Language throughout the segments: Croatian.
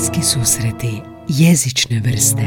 Bliski susreti jezične vrste.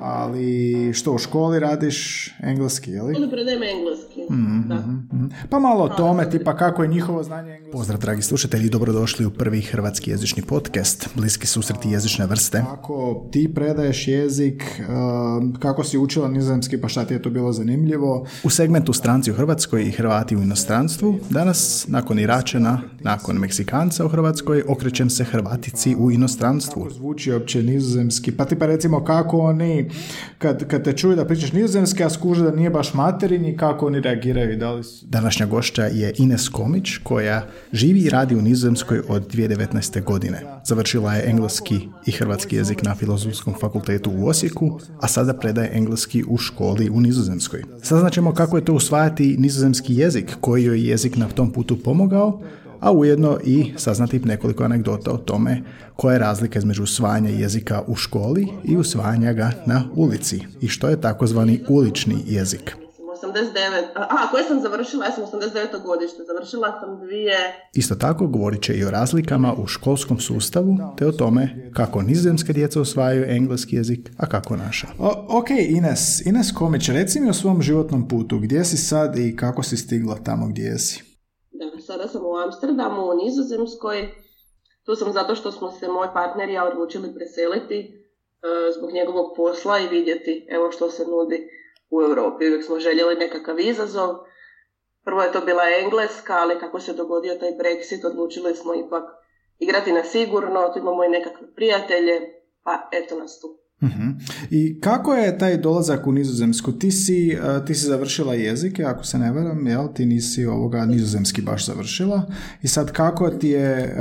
Ali što, u školi radiš engleski, je li? Onda predajem engleski. Mhm, Da. mhm. Pa malo o tome, tipa kako je njihovo znanje engleskog. Pozdrav, dragi slušatelji, dobrodošli u prvi hrvatski jezični podcast, bliski susreti jezične vrste. Kako ti predaješ jezik, um, kako si učila nizozemski, pa šta ti je to bilo zanimljivo? U segmentu stranci u Hrvatskoj i Hrvati u inostranstvu, danas, nakon Iračana, nakon Meksikanca u Hrvatskoj, okrećem se Hrvatici u inostranstvu. Kako zvuči opće nizozemski? Pa tipa recimo kako oni, kad, kad te čuju da pričaš nizozemski, a skuže da nije baš materinji, kako oni reagiraju? Da li su... Današnja gošća je Ines Komić, koja živi i radi u Nizozemskoj od 2019. godine. Završila je engleski i hrvatski jezik na Filozofskom fakultetu u Osijeku, a sada predaje engleski u školi u Nizozemskoj. Saznaćemo kako je to usvajati nizozemski jezik, koji joj je jezik na tom putu pomogao, a ujedno i saznati nekoliko anegdota o tome koja je razlika između usvajanja jezika u školi i usvajanja ga na ulici i što je takozvani ulični jezik. Mislim, 89, a, a koje sam završila, ja sam 89. godište, završila sam dvije, Isto tako govorit će i o razlikama u školskom sustavu te o tome kako nizozemska djeca usvajaju engleski jezik, a kako naša. ok, Ines, Ines Komić, reci mi o svom životnom putu. Gdje si sad i kako si stigla tamo gdje si? da, sada sam u Amsterdamu, u Nizozemskoj, tu sam zato što smo se moj partner i ja odlučili preseliti e, zbog njegovog posla i vidjeti evo što se nudi u Europi. Uvijek smo željeli nekakav izazov. Prvo je to bila engleska, ali kako se dogodio taj Brexit, odlučili smo ipak igrati na sigurno, tu imamo i nekakve prijatelje, pa eto nas tu. Mhm. I kako je taj dolazak u nizozemsku? Ti si, eh, ti si završila jezike, ako se ne varam, jel? Ti nisi ovoga nizozemski baš završila. I sad kako ti je eh,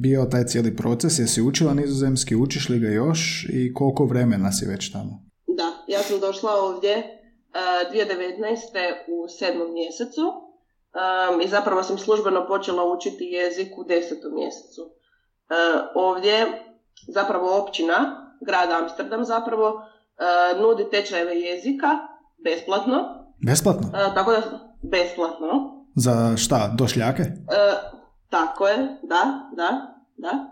bio taj cijeli proces? Jesi učila nizozemski, učiš li ga još i koliko vremena si već tamo? Da, ja sam došla ovdje 2019. u sedmom mjesecu um, i zapravo sam službeno počela učiti jezik u desetom mjesecu. Uh, ovdje zapravo općina, grad Amsterdam zapravo, uh, nudi tečajeve jezika besplatno, Besplatno? uh, tako da besplatno. Za šta? Došljake? E, tako je, da, da, da.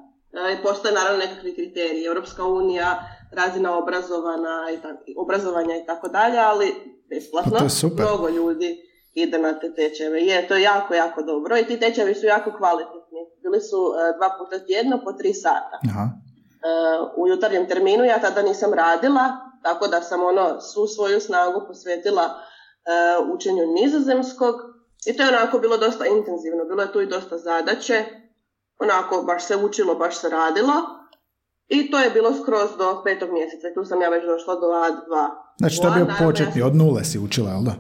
I postoje naravno nekakvi kriteriji. Europska unija, razina obrazovana i tak- obrazovanja i tako dalje, ali besplatno. Pa to je super. Mnogo ljudi ide na te tečajeve. Je, to je jako, jako dobro i ti tečajevi su jako kvalitetni. Bili su e, dva puta tjedno po tri sata. Aha. E, u jutarnjem terminu ja tada nisam radila, tako da sam ono svu svoju snagu posvetila e, učenju nizozemskog i to je onako bilo dosta intenzivno, bilo je tu i dosta zadaće, onako baš se učilo, baš se radilo i to je bilo skroz do petog mjeseca tu sam ja već došla do A2. Znači to je bio početni, od nule si učila, jel da?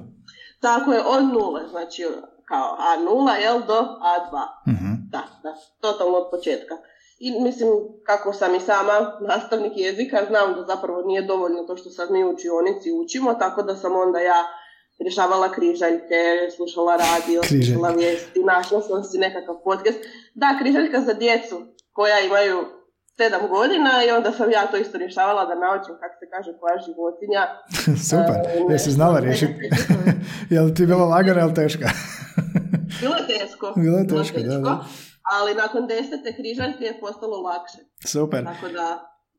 Tako je, od nule, znači kao A0, jel, do A2. Mhm. Da, da, totalno od početka. I mislim, kako sam i sama nastavnik jezika, znam da zapravo nije dovoljno to što sad mi u učionici učimo, tako da sam onda ja rješavala križaljke, slušala radio, slušala vijesti, našla sam si nekakav podcast. Da, križaljka za djecu koja imaju sedam godina i onda sam ja to isto rješavala da naučim kako se kaže koja životinja. Super, E, ne, jesi znala riješiti? ne. je li ti bilo lagano ili teška? Bilo je teško. Bilo je teško, da, da. Ali nakon desete križaljke je postalo lakše. Super. Tako da,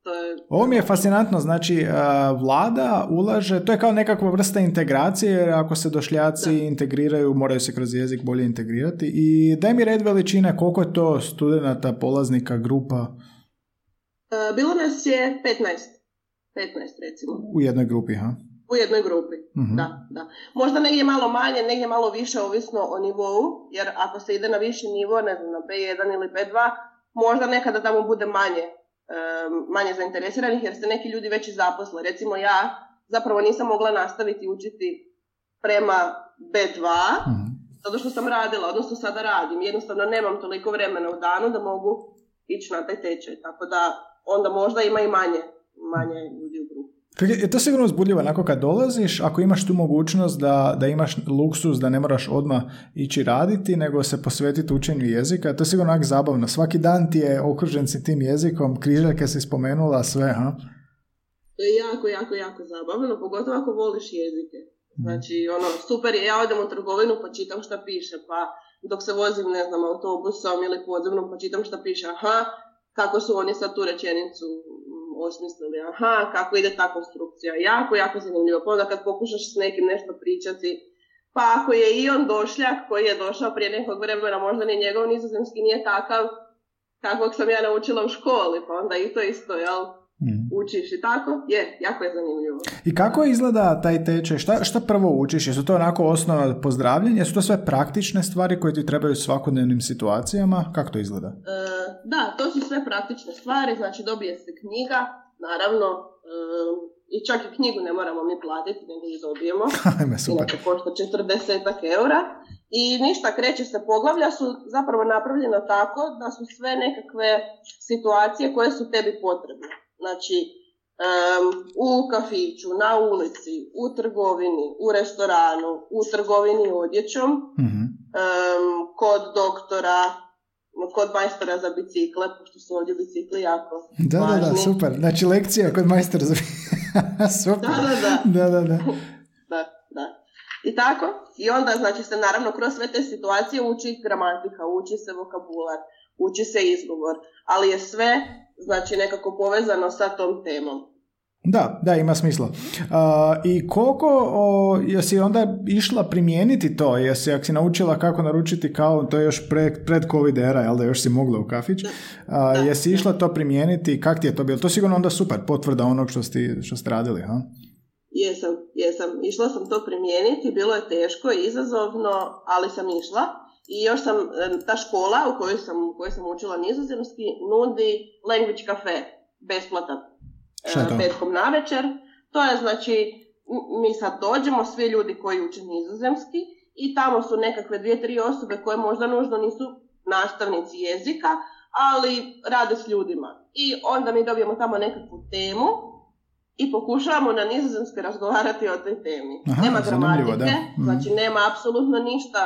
to je... Ovo mi je fascinantno, znači a, vlada ulaže, to je kao nekakva vrsta integracije, jer ako se došljaci integriraju, moraju se kroz jezik bolje integrirati. I daj mi red veličine, koliko je to studenata, polaznika, grupa E, Bilo nas je 15. 15 recimo. u jednoj grupi, ha? U jednoj grupi. Mhm. Da, da. Možda negdje malo manje, negdje malo više, ovisno o nivou, jer ako se ide na viši nivo, ne znam, na B1 ili B2, možda nekada tamo bude manje, e, manje zainteresiranih, jer se neki ljudi već i zaposle. Recimo ja zapravo nisam mogla nastaviti učiti prema B2, Mhm. zato što sam radila, odnosno sada radim. Jednostavno nemam toliko vremena u danu da mogu ići na taj tečaj. Tako da onda možda ima i manje, manje ljudi u grupi. Je to sigurno uzbudljivo, onako kad dolaziš, ako imaš tu mogućnost da, da imaš luksus, da ne moraš odmah ići raditi, nego se posvetiti učenju jezika, to je sigurno onak zabavno. Svaki dan ti je okružen si tim jezikom, križaljke si spomenula, sve, ha? To je jako, jako, jako zabavno, pogotovo ako voliš jezike. Mhm. Znači, ono, super je, ja odem u trgovinu pa čitam šta piše, pa dok se vozim, ne znam, autobusom ili podzemnom pa čitam šta piše, aha, kako su oni sad tu rečenicu osmislili, aha, kako ide ta konstrukcija, jako, jako zanimljivo. Pa onda kad pokušaš s nekim nešto pričati, pa ako je i on došljak koji je došao prije nekog vremena, možda ni njegov nizozemski nije takav kakvog sam ja naučila u školi, pa onda i to isto, jel? Mm. Učiš i tako, je, jako je zanimljivo. I kako izgleda taj tečaj? Šta, šta prvo učiš? Jesu to onako osnova pozdravljanja? Su to sve praktične stvari koje ti trebaju u svakodnevnim situacijama? Kako to izgleda? E, da, to su sve praktične stvari, znači dobije se knjiga, naravno, e, i čak i knjigu ne moramo mi platiti, nego ju dobijemo. Ajme, super. Inače košta 40 eura. I ništa, kreće se poglavlja su zapravo napravljena tako da su sve nekakve situacije koje su tebi potrebne. Znači, u kafiću, na ulici, u trgovini, u restoranu, u trgovini odjećom, mm kod doktora, kod majstora za bicikle, pošto su ovdje bicikli jako Da, da, da, super. Znači lekcija kod majstora za super. Da, da, da. da, da, da. da, da. I tako, i onda znači se naravno kroz sve te situacije uči gramatika, uči se vokabular, uči se izgovor, ali je sve znači nekako povezano sa tom temom. Da, da, ima smisla. I koliko o, jesi onda išla primijeniti to? Jesi, ako si naučila kako naručiti kao, to je još pred, pred COVID era, jel da još si mogla u kafić. Da, jesi išla to primijeniti? Kak ti je to bilo? To je sigurno onda super potvrda onog što, ste, što ste radili, ha? Jesam, jesam. Išla sam to primijeniti, bilo je teško i izazovno, ali sam išla. I još sam, ta škola u kojoj sam, u kojoj sam učila nizozemski nudi language cafe, besplatan, petkom na večer. To je znači, mi sad dođemo, svi ljudi koji uče nizozemski i tamo su nekakve dvije, tri osobe koje možda nužno nisu nastavnici jezika, ali rade s ljudima. I onda mi dobijemo tamo nekakvu temu i pokušavamo na nizozemski razgovarati o toj temi. nema gramatike, mhm. znači nema apsolutno ništa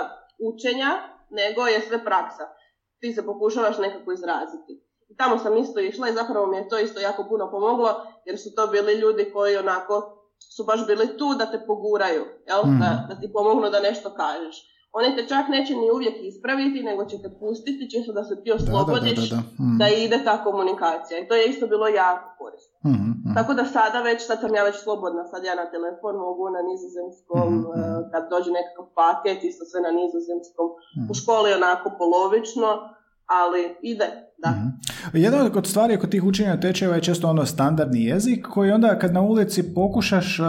učenja, nego je sve praksa. Ti se pokušavaš nekako izraziti. I tamo sam isto išla i zapravo mi je to isto jako puno pomoglo, jer su to bili ljudi koji onako su baš bili tu da te poguraju, jel? Da, mhm. da ti pomognu da nešto kažeš. Oni te čak neće ni uvijek ispraviti, nego će te pustiti, čisto da se ti oslobodiš, da, mhm. da, ide ta komunikacija. I to je isto bilo jako korisno. mm Tako da sada već, sad sam ja već slobodna, sad ja na telefon mogu na nizozemskom, mm kad dođe nekakav paket, isto sve na nizozemskom. U školi onako polovično, ali ide, da. mm Jedna od stvari kod tih učenja tečajeva je često ono standardni jezik koji onda kad na ulici pokušaš uh,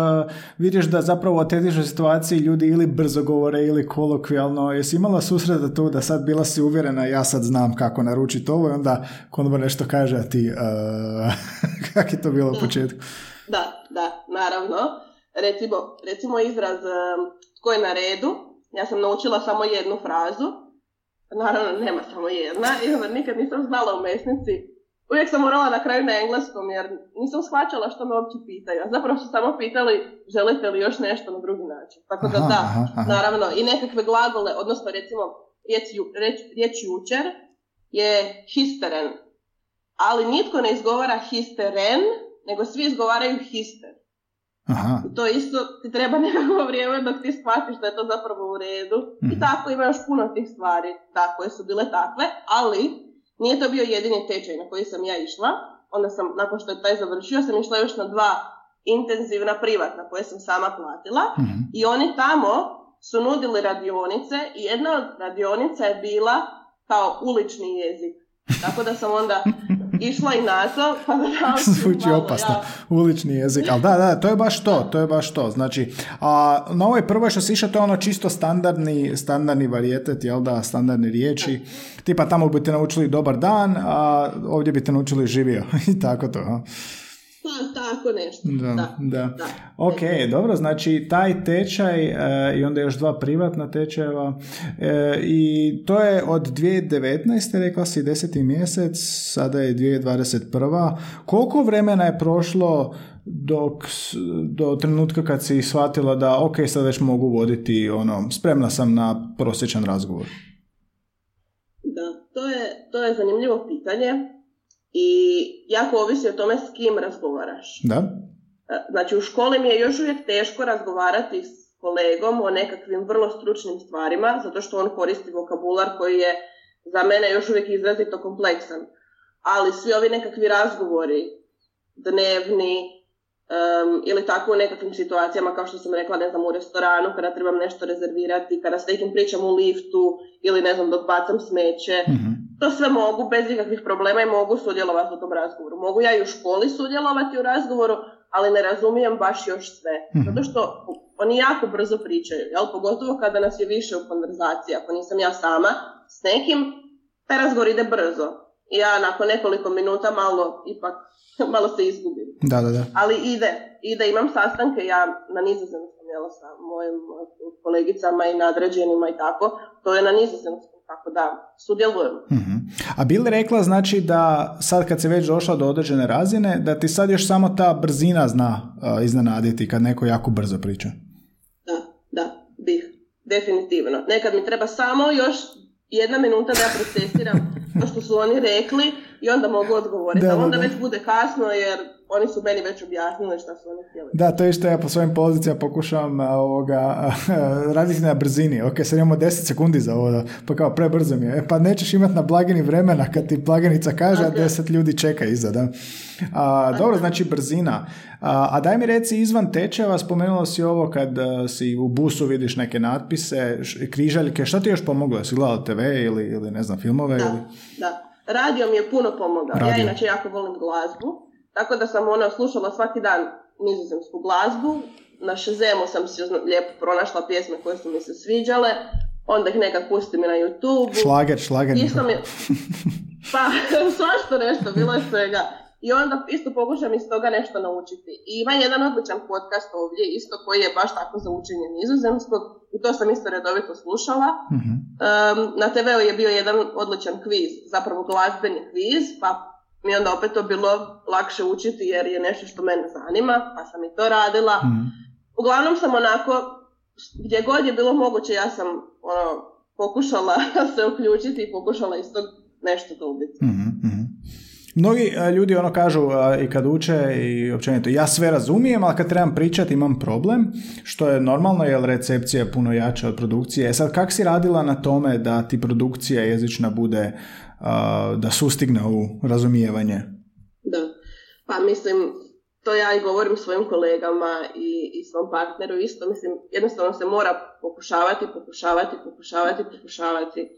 vidiš da zapravo u tetižnoj situaciji ljudi ili brzo govore ili kolokvijalno. Jesi imala susreta tu da sad bila si uvjerena ja sad znam kako naručiti ovo i onda konobor nešto kaže a ti uh, kak je to bilo u početku? Da, da, naravno. Recimo, recimo izraz um, tko je na redu, ja sam naučila samo jednu frazu Naravno, nema samo jedna, jer nikad nisam znala u mesnici. Uvijek sam morala na kraju na engleskom, jer nisam shvaćala što me uopće pitaju. Zapravo su samo pitali, želite li još nešto na drugi način. Tako da da, naravno, i nekakve glagole, odnosno recimo, riječ, riječ, jučer je histeren. Ali nitko ne izgovara histeren, nego svi izgovaraju hister. Aha. I to isto ti treba nekako vrijeme dok ti shvatiš da je to zapravo u redu. I mhm. tako ima još puno tih stvari da, koje su bile takve, ali nije to bio jedini tečaj na koji sam ja išla. Onda sam, nakon što je taj završio, sam išla još na dva intenzivna privatna koje sam sama platila. Mhm. I oni tamo su nudili radionice i jedna od radionica je bila kao ulični jezik. Tako da sam onda išla i na to, pa Zvuči opasno, ulični jezik, ali da, da, to je baš to, to je baš to, znači, a na ovoj prvoj što si išao, to je ono čisto standardni, standardni varijetet, jel da, standardni riječi, tipa tamo bi te naučili dobar dan, a ovdje bi te naučili živio, i tako to, ha? Pa, tako nešto. Da, da. da. Ok, dobro, znači taj tečaj e, i onda još dva privatna tečajeva e, i to je od 2019. rekla si 10. mjesec, sada je 2021. Koliko vremena je prošlo dok do trenutka kad si shvatila da ok, sad već mogu voditi ono, spremna sam na prosječan razgovor? Da, to je, to je zanimljivo pitanje i jako ovisi o tome s kim razgovaraš. Da. E, znači u školi mi je još uvijek teško razgovarati s kolegom o nekakvim vrlo stručnim stvarima, zato što on koristi vokabular koji je za mene još uvijek izrazito kompleksan. Ali svi ovi nekakvi razgovori, dnevni, Um, ili tako u nekakvim situacijama kao što sam rekla, ne znam, u restoranu kada trebam nešto rezervirati, kada s nekim pričam u liftu ili ne znam, dok bacam smeće. Mhm. To sve mogu bez ikakvih problema i mogu sudjelovati u tom razgovoru. Mogu ja i u školi sudjelovati u razgovoru, ali ne razumijem baš još sve. Mhm. Zato što oni jako brzo pričaju, jel? pogotovo kada nas je više u konverzaciji. Ako nisam ja sama s nekim, taj razgovor ide brzo. I ja nakon nekoliko minuta malo ipak malo se izgubim. Da, da, da. Ali ide, ide, imam sastanke, ja na nizozemskom, jel, sa mojim kolegicama i nadređenima i tako, to je na nizozemskom, tako da, sudjelujem. Mhm. A bi li rekla znači da sad kad se već došla do određene razine, da ti sad još samo ta brzina zna uh, iznenaditi kad neko jako brzo priča? Da, da, bih, definitivno. Nekad mi treba samo još jedna minuta da ja procesiram to što su oni rekli i onda mogu odgovoriti. Da, da, onda da. već bude kasno jer oni su meni već objasnili šta su oni htjeli. Da, to je što ja po svojim pozicijama pokušavam ovoga, raditi na brzini. Ok, sad imamo 10 sekundi za ovo, pa kao prebrzo mi je. E, pa nećeš imati na blagini vremena kad ti blagajnica kaže, a Tako je. 10 ljudi čeka iza, da. A, dobro, znači brzina. A, a daj mi reci, izvan tečeva, spomenula si ovo kad a, si u busu vidiš neke natpise, š- križaljke, šta ti još pomoglo? Jesi gledala TV ili, ili ne znam, filmove? Da, Ili? da. Radio mi je puno pomogao. Ja inače jako volim glazbu, tako da sam ono slušala svaki dan nizozemsku glazbu. Na Shazemu sam si lijepo pronašla pjesme koje su mi se sviđale, onda ih nekad pustim i na YouTube. Šlager, šlager. Isto mi, pa svašta nešto, bilo je svega. I onda isto pokušam iz toga nešto naučiti. I ima jedan odličan podcast ovdje, isto koji je baš tako za učenje nizozemskog, i to sam isto redovito slušala. Mhm. Um, na TV-u je bio jedan odličan kviz, zapravo glazbeni kviz, pa mi je onda opet to bilo lakše učiti jer je nešto što mene zanima, pa sam i to radila. Mhm. Uglavnom sam onako, gdje god je bilo moguće, ja sam ono, pokušala se uključiti i pokušala iz tog nešto dobiti. Mhm, mhm. Mnogi a, ljudi ono kažu a, i kad uče i općenito ja sve razumijem, ali kad trebam pričati imam problem, što je normalno jer recepcija je puno jača od produkcije. E sad, kak si radila na tome da ti produkcija jezična bude, da sustigne u razumijevanje? Da. Pa mislim, to ja i govorim svojim kolegama i, i svom partneru isto. Mislim, jednostavno se mora pokušavati, pokušavati, pokušavati, pokušavati.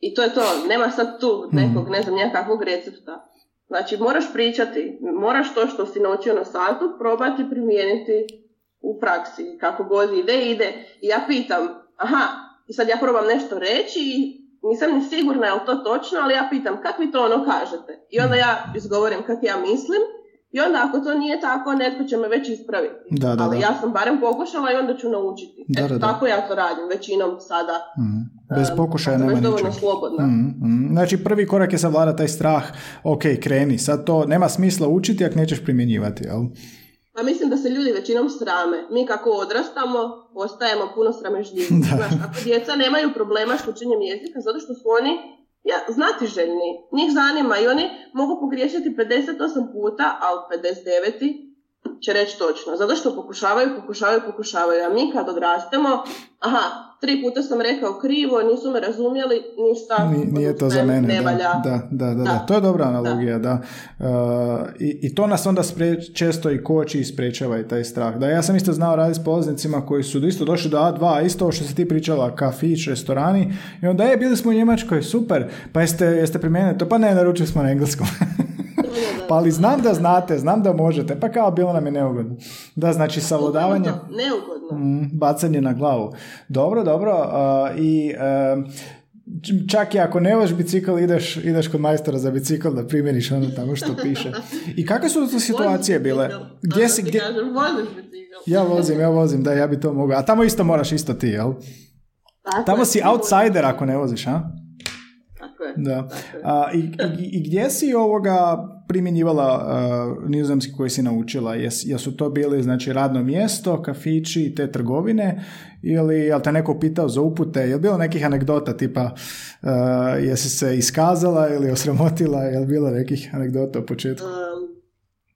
I to je to. Nema sad tu nekog, ne znam, nekakvog recepta. Znači, moraš pričati, moraš to što si naučio na satu probati primijeniti u praksi. Kako god ide, ide. I ja pitam, aha, i sad ja probam nešto reći i nisam ni sigurna je li to točno, ali ja pitam, kak vi to ono kažete? I onda ja izgovorim kak ja mislim i onda ako to nije tako, netko će me već ispraviti. Da, da, ali da. ja sam barem pokušala i onda ću naučiti. Eto, tako ja to radim, većinom sada. Mhm. Bez um, pokušaja nema ničeg. slobodna. Mhm, mhm. Znači prvi korak je savlada taj strah, ok, kreni, sad to nema smisla učiti ako nećeš primjenjivati, jel? Pa mislim da se ljudi većinom srame. Mi kako odrastamo, postajemo puno sramežljiviji. Znaš, kako djeca nemaju problema s učenjem jezika, zato što su oni ja, znatiželjni. Njih zanima i oni mogu pogriješiti 58 puta, a u 59 će reći točno. Zato što pokušavaju, pokušavaju, pokušavaju. A mi kad odrastemo, aha, tri puta sam rekao krivo, nisu me razumjeli, ništa. Ni- nije to za ne- mene. Ne da, valja. da, da, da, da. Da. To je dobra analogija, da. Uh, i, I to nas onda spre- često i koči i sprečava i taj strah. Da, ja sam isto znao raditi s polaznicima koji su isto došli do A2, isto što si ti pričala, kafić, restorani, i onda, je, bili smo u Njemačkoj, super, pa jeste, jeste primijenili to? Pa ne, naručili smo na engleskom. pa ali znam da znate, znam da možete, pa kao bilo nam je neugodno. Da, znači savladavanje... To, Neugodno. Mm, bacanje na glavu. Dobro, dobro. a, I č- čak i ako ne voziš bicikl, ideš, ideš kod majstora za bicikl da primjeriš ono tamo što piše. I kakve su to situacije bile? Gdje si, gdje... Ja vozim, ja vozim, da, ja bi to mogao. A tamo isto moraš isto ti, jel? Tako Tamo si outsider ako ne voziš, a? Tako je. Da. A, i, i, gdje si ovoga primjenjivala uh, nizozemski koji si naučila? Jes, jesu to bili znači radno mjesto, kafići i te trgovine ili jel te neko pitao za upute? Je bilo nekih anegdota tipa uh, jesi se iskazala ili osramotila? Je bilo nekih anegdota u početku? Um,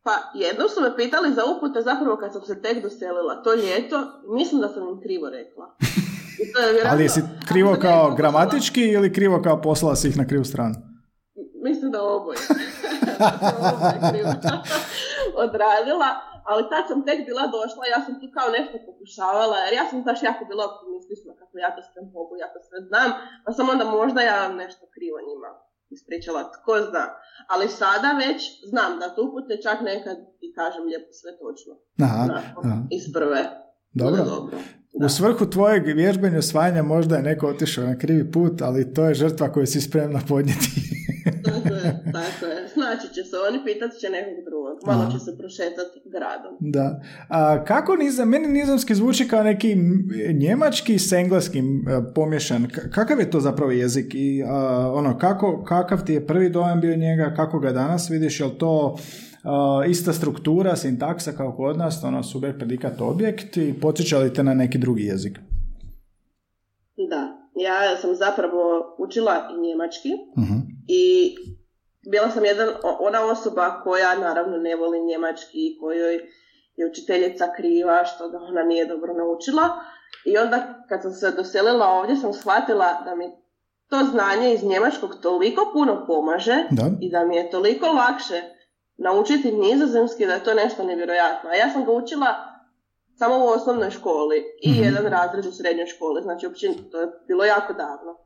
pa jedno su me pitali za upute zapravo kad sam se tek doselila to ljeto. Mislim da sam im krivo rekla. Ali jesi krivo kao gramatički ili krivo kao poslala si ih na krivu stranu? Mislim da oboje. odradila, ali tad sam tek bila došla, ja sam tu kao nešto pokušavala, jer ja sam baš jako bila optimistična kako ja to sve mogu, ja to sve znam, pa sam onda možda ja nešto krivo njima ispričala, tko zna. Ali sada već znam da tu upute čak nekad i kažem lijepo sve točno. Aha, aha. Iz prve. Dobro. dobro. U svrhu tvojeg vježbenja osvajanja možda je neko otišao na krivi put, ali to je žrtva koju si spremna podnijeti. Tako je. Znači će se, oni pitat će nekog drugog. Malo će se prošetati gradom. Da. A, kako nizam, meni nizamski zvuči kao neki njemački s engleskim e, pomješan. kakav je to zapravo jezik i ono, kako, kakav ti je prvi dojam bio njega, kako ga danas vidiš, je to ista struktura, sintaksa kao kod nas, ono subjekt, predikat, objekt i podsjeća li te na neki drugi jezik? Da, ja sam zapravo učila i njemački uh i bila sam jedan, ona osoba koja naravno ne voli njemački, kojoj je učiteljica kriva što da ona nije dobro naučila. I onda kad sam se doselila ovdje sam shvatila da mi to znanje iz njemačkog toliko puno pomaže da. i da mi je toliko lakše naučiti nizozemski da je to nešto nevjerojatno. A ja sam ga učila samo u osnovnoj školi i mm jedan razred u srednjoj školi, znači uopće to je bilo jako davno.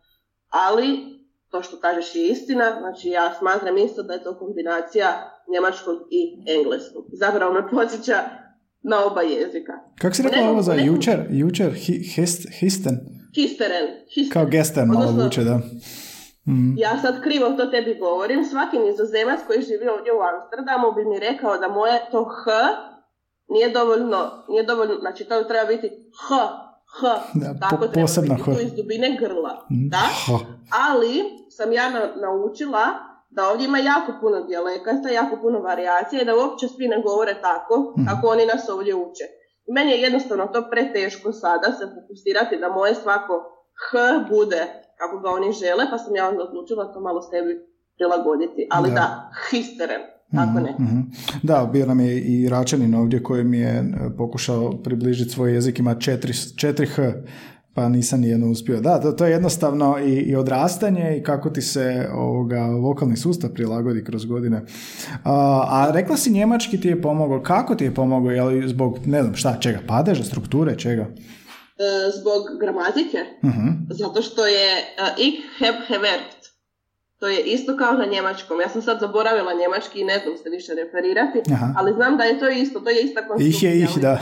Ali to što kažeš je istina, znači ja smatram isto da je to kombinacija njemačkog i engleskog. Zapravo me podsjeća na oba jezika. Kako si rekla ovo za jučer? Jučer, hist, histen? Histeren. Kao gesten malo vuče, da. Mm. Ja sad krivo to tebi govorim. Svaki nizozemac koji živi ovdje u Amsterdamu bi mi rekao da moje to H nije dovoljno, nije dovoljno, znači to treba biti H, H, da, tako po, treba biti H. iz dubine grla. Mm. Da? Ali sam ja naučila da ovdje ima jako puno dijalekata, jako puno varijacije i da uopće svi ne govore tako mm. kako oni nas ovdje uče. Meni je jednostavno to preteško sada se fokusirati da moje svako H bude kako ga oni žele, pa sam ja onda odlučila to malo sebi prilagoditi. Ali da, da histeren, tako ne. Mm-hmm. Da, bio nam je i Račanin ovdje koji mi je e, pokušao približiti svoj jezik, ima četiri, četiri H, pa nisam nijedno uspio. Da, to, to je jednostavno i, i odrastanje i kako ti se ovoga, vokalni sustav prilagodi kroz godine. A, a rekla si njemački ti je pomogao. Kako ti je pomogao? Je li zbog, ne znam šta, čega? Padeža, strukture, čega? E, zbog gramatike, uh zato što je uh, ich heb gewerkt. To je isto kao na njemačkom. Ja sam sad zaboravila njemački i ne znam se više referirati, ali znam da je to isto, to je ista konstrukcija. Ih je ih, da.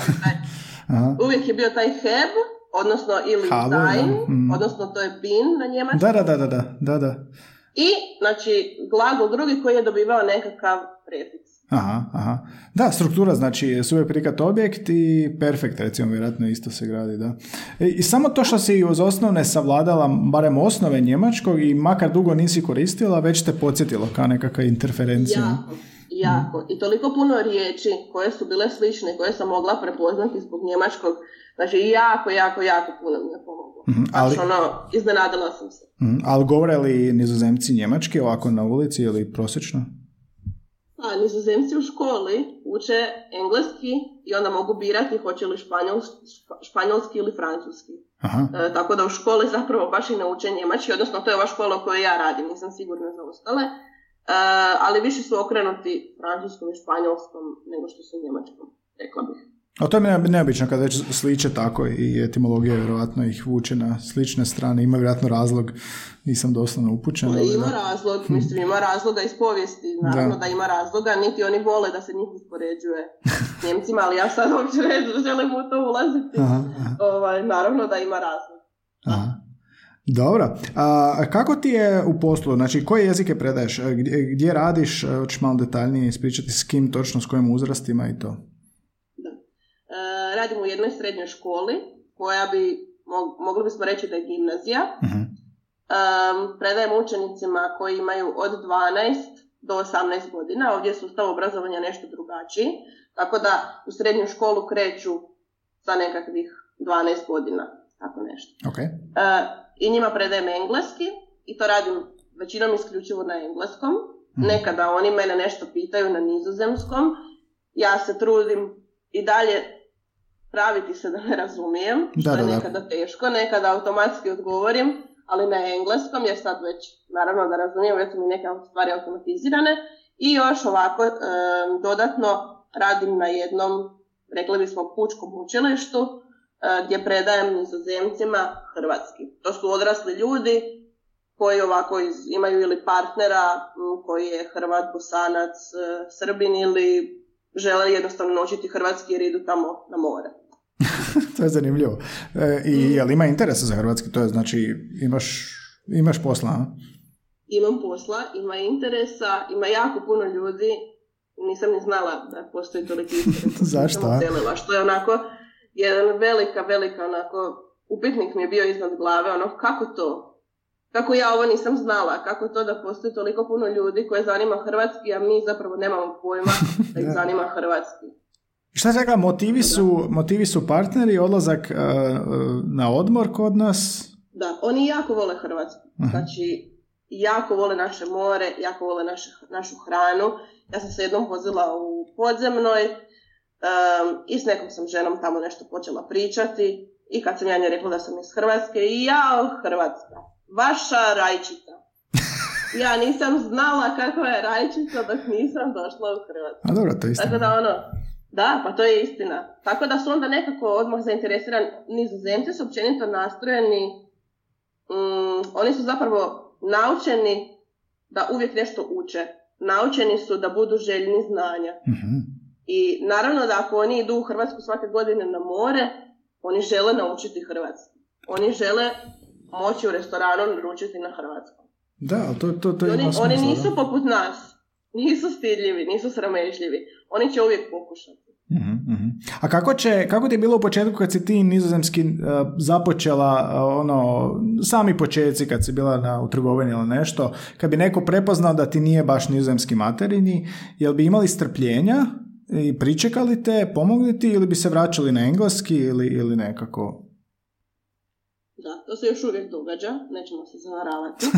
Uvijek je bio taj heb, odnosno ili sein, mm. odnosno to je bin na njemačkom. Da, da, da, da, da, da. I, znači, glagol drugi koji je dobivao nekakav prefiks. Aha, aha. Da, struktura znači uvijek prikat objekt i perfekt recimo vjerojatno isto se gradi, da. E, I samo to što si uz osnovne savladala, barem osnove njemačkog i makar dugo nisi koristila, već te podsjetilo kao nekakva interferencija. Jako, jako. I toliko puno riječi koje su bile slične, koje sam mogla prepoznati zbog njemačkog, znači jako, jako, jako puno mi je pomoglo. Mm, ali, ono, iznenadila sam se. Mm, ali govore li nizozemci njemački ovako na ulici ili prosječno? A nizozemci u školi uče engleski i onda mogu birati hoće li španjolski ili francuski. Aha. E, tako da u školi zapravo baš i ne uče njemački, odnosno to je ova škola u kojoj ja radim, nisam sigurna za ostale. E, ali više su okrenuti francuskom i španjolskom nego što su njemačkom, rekla bih. A to je neobično kad već sliče tako i etimologija vjerojatno ih vuče na slične strane. Ima vjerojatno razlog, nisam doslovno upućen. ima razlog, hm. mislim ima razloga iz povijesti, naravno da. ima razloga, niti oni vole da se njih uspoređuje s Njemcima, ali ja sad uopće ne želim u to ulaziti. Aha, Ovaj, naravno da ima razlog. Aha. Dobro. A kako ti je u poslu? Znači, koje jezike predaješ? Gdje, gdje radiš? Hoćeš malo detaljnije ispričati s kim točno, s kojim uzrastima i to? Radim u jednoj srednjoj školi koja bi, mogli bismo reći da je gimnazija. uh um, predajem učenicima koji imaju od 12 do 18 godina. Ovdje je sustav obrazovanja nešto drugačiji, tako da u srednju školu kreću sa nekakvih 12 godina, tako nešto. Okay. Uh, I njima predajem engleski i to radim većinom isključivo na engleskom. Mhm. Nekada oni mene nešto pitaju na nizozemskom. Ja se trudim i dalje praviti se da ne razumijem, što je nekada teško, nekada automatski odgovorim, ali na engleskom, jer sad već, naravno da razumijem, već su mi neke stvari automatizirane. I još ovako dodatno radim na jednom, rekli bismo, pučkom učilištu, e, gdje predajem nizozemcima hrvatski. To su odrasli ljudi koji ovako imaju ili partnera koji je Hrvat, Bosanac, e, Srbin ili žele jednostavno naučiti hrvatski jer idu tamo na more. to je zanimljivo. E, I mm. jel ima interesa za hrvatski? To je znači imaš, imaš posla, a? Imam posla, ima interesa, ima jako puno ljudi. Nisam ni znala da postoji toliki interes. Zašto? što je onako jedan velika, velika onako upitnik mi je bio iznad glave, ono kako to? Kako ja ovo nisam znala, kako to da postoji toliko puno ljudi koje zanima hrvatski, a mi zapravo nemamo pojma da ih zanima hrvatski. Šta čeka, motivi su, motivi su partneri, odlazak uh, na odmor kod nas? Da, oni jako vole Hrvatsku. Znači, jako vole naše more, jako vole naše, našu hranu. Ja sam se jednom vozila u podzemnoj um, i s nekom sam ženom tamo nešto počela pričati. I kad sam ja nje rekla da sam iz Hrvatske, i ja Hrvatska, vaša rajčica. Ja nisam znala kakva je rajčica dok nisam došla u Hrvatsku. A dobro, to je Tako da ono, da, pa to je istina. Tako da su onda nekako odmah zainteresirani, nizozemci su općenito nastrojeni, mm, oni su zapravo naučeni da uvijek nešto uče. Naučeni su da budu željni znanja. Mhm. I naravno da ako oni idu u Hrvatsku svake godine na more, oni žele naučiti hrvatski. Oni žele moći u restoranu naručiti na hrvatskom. Da, to, to, to oni, oni nisu poput nas. Nisu stidljivi, nisu sramežljivi. Oni će uvijek pokušati. uh A kako, će, kako ti je bilo u početku kad si ti nizozemski uh, započela uh, ono, sami početci kad si bila na, u trgovini ili nešto, kad bi neko prepoznao da ti nije baš nizozemski materini, jel bi imali strpljenja i pričekali te, pomogli ti ili bi se vraćali na engleski ili, ili nekako? Da, to se još uvijek događa, nećemo se zavaravati.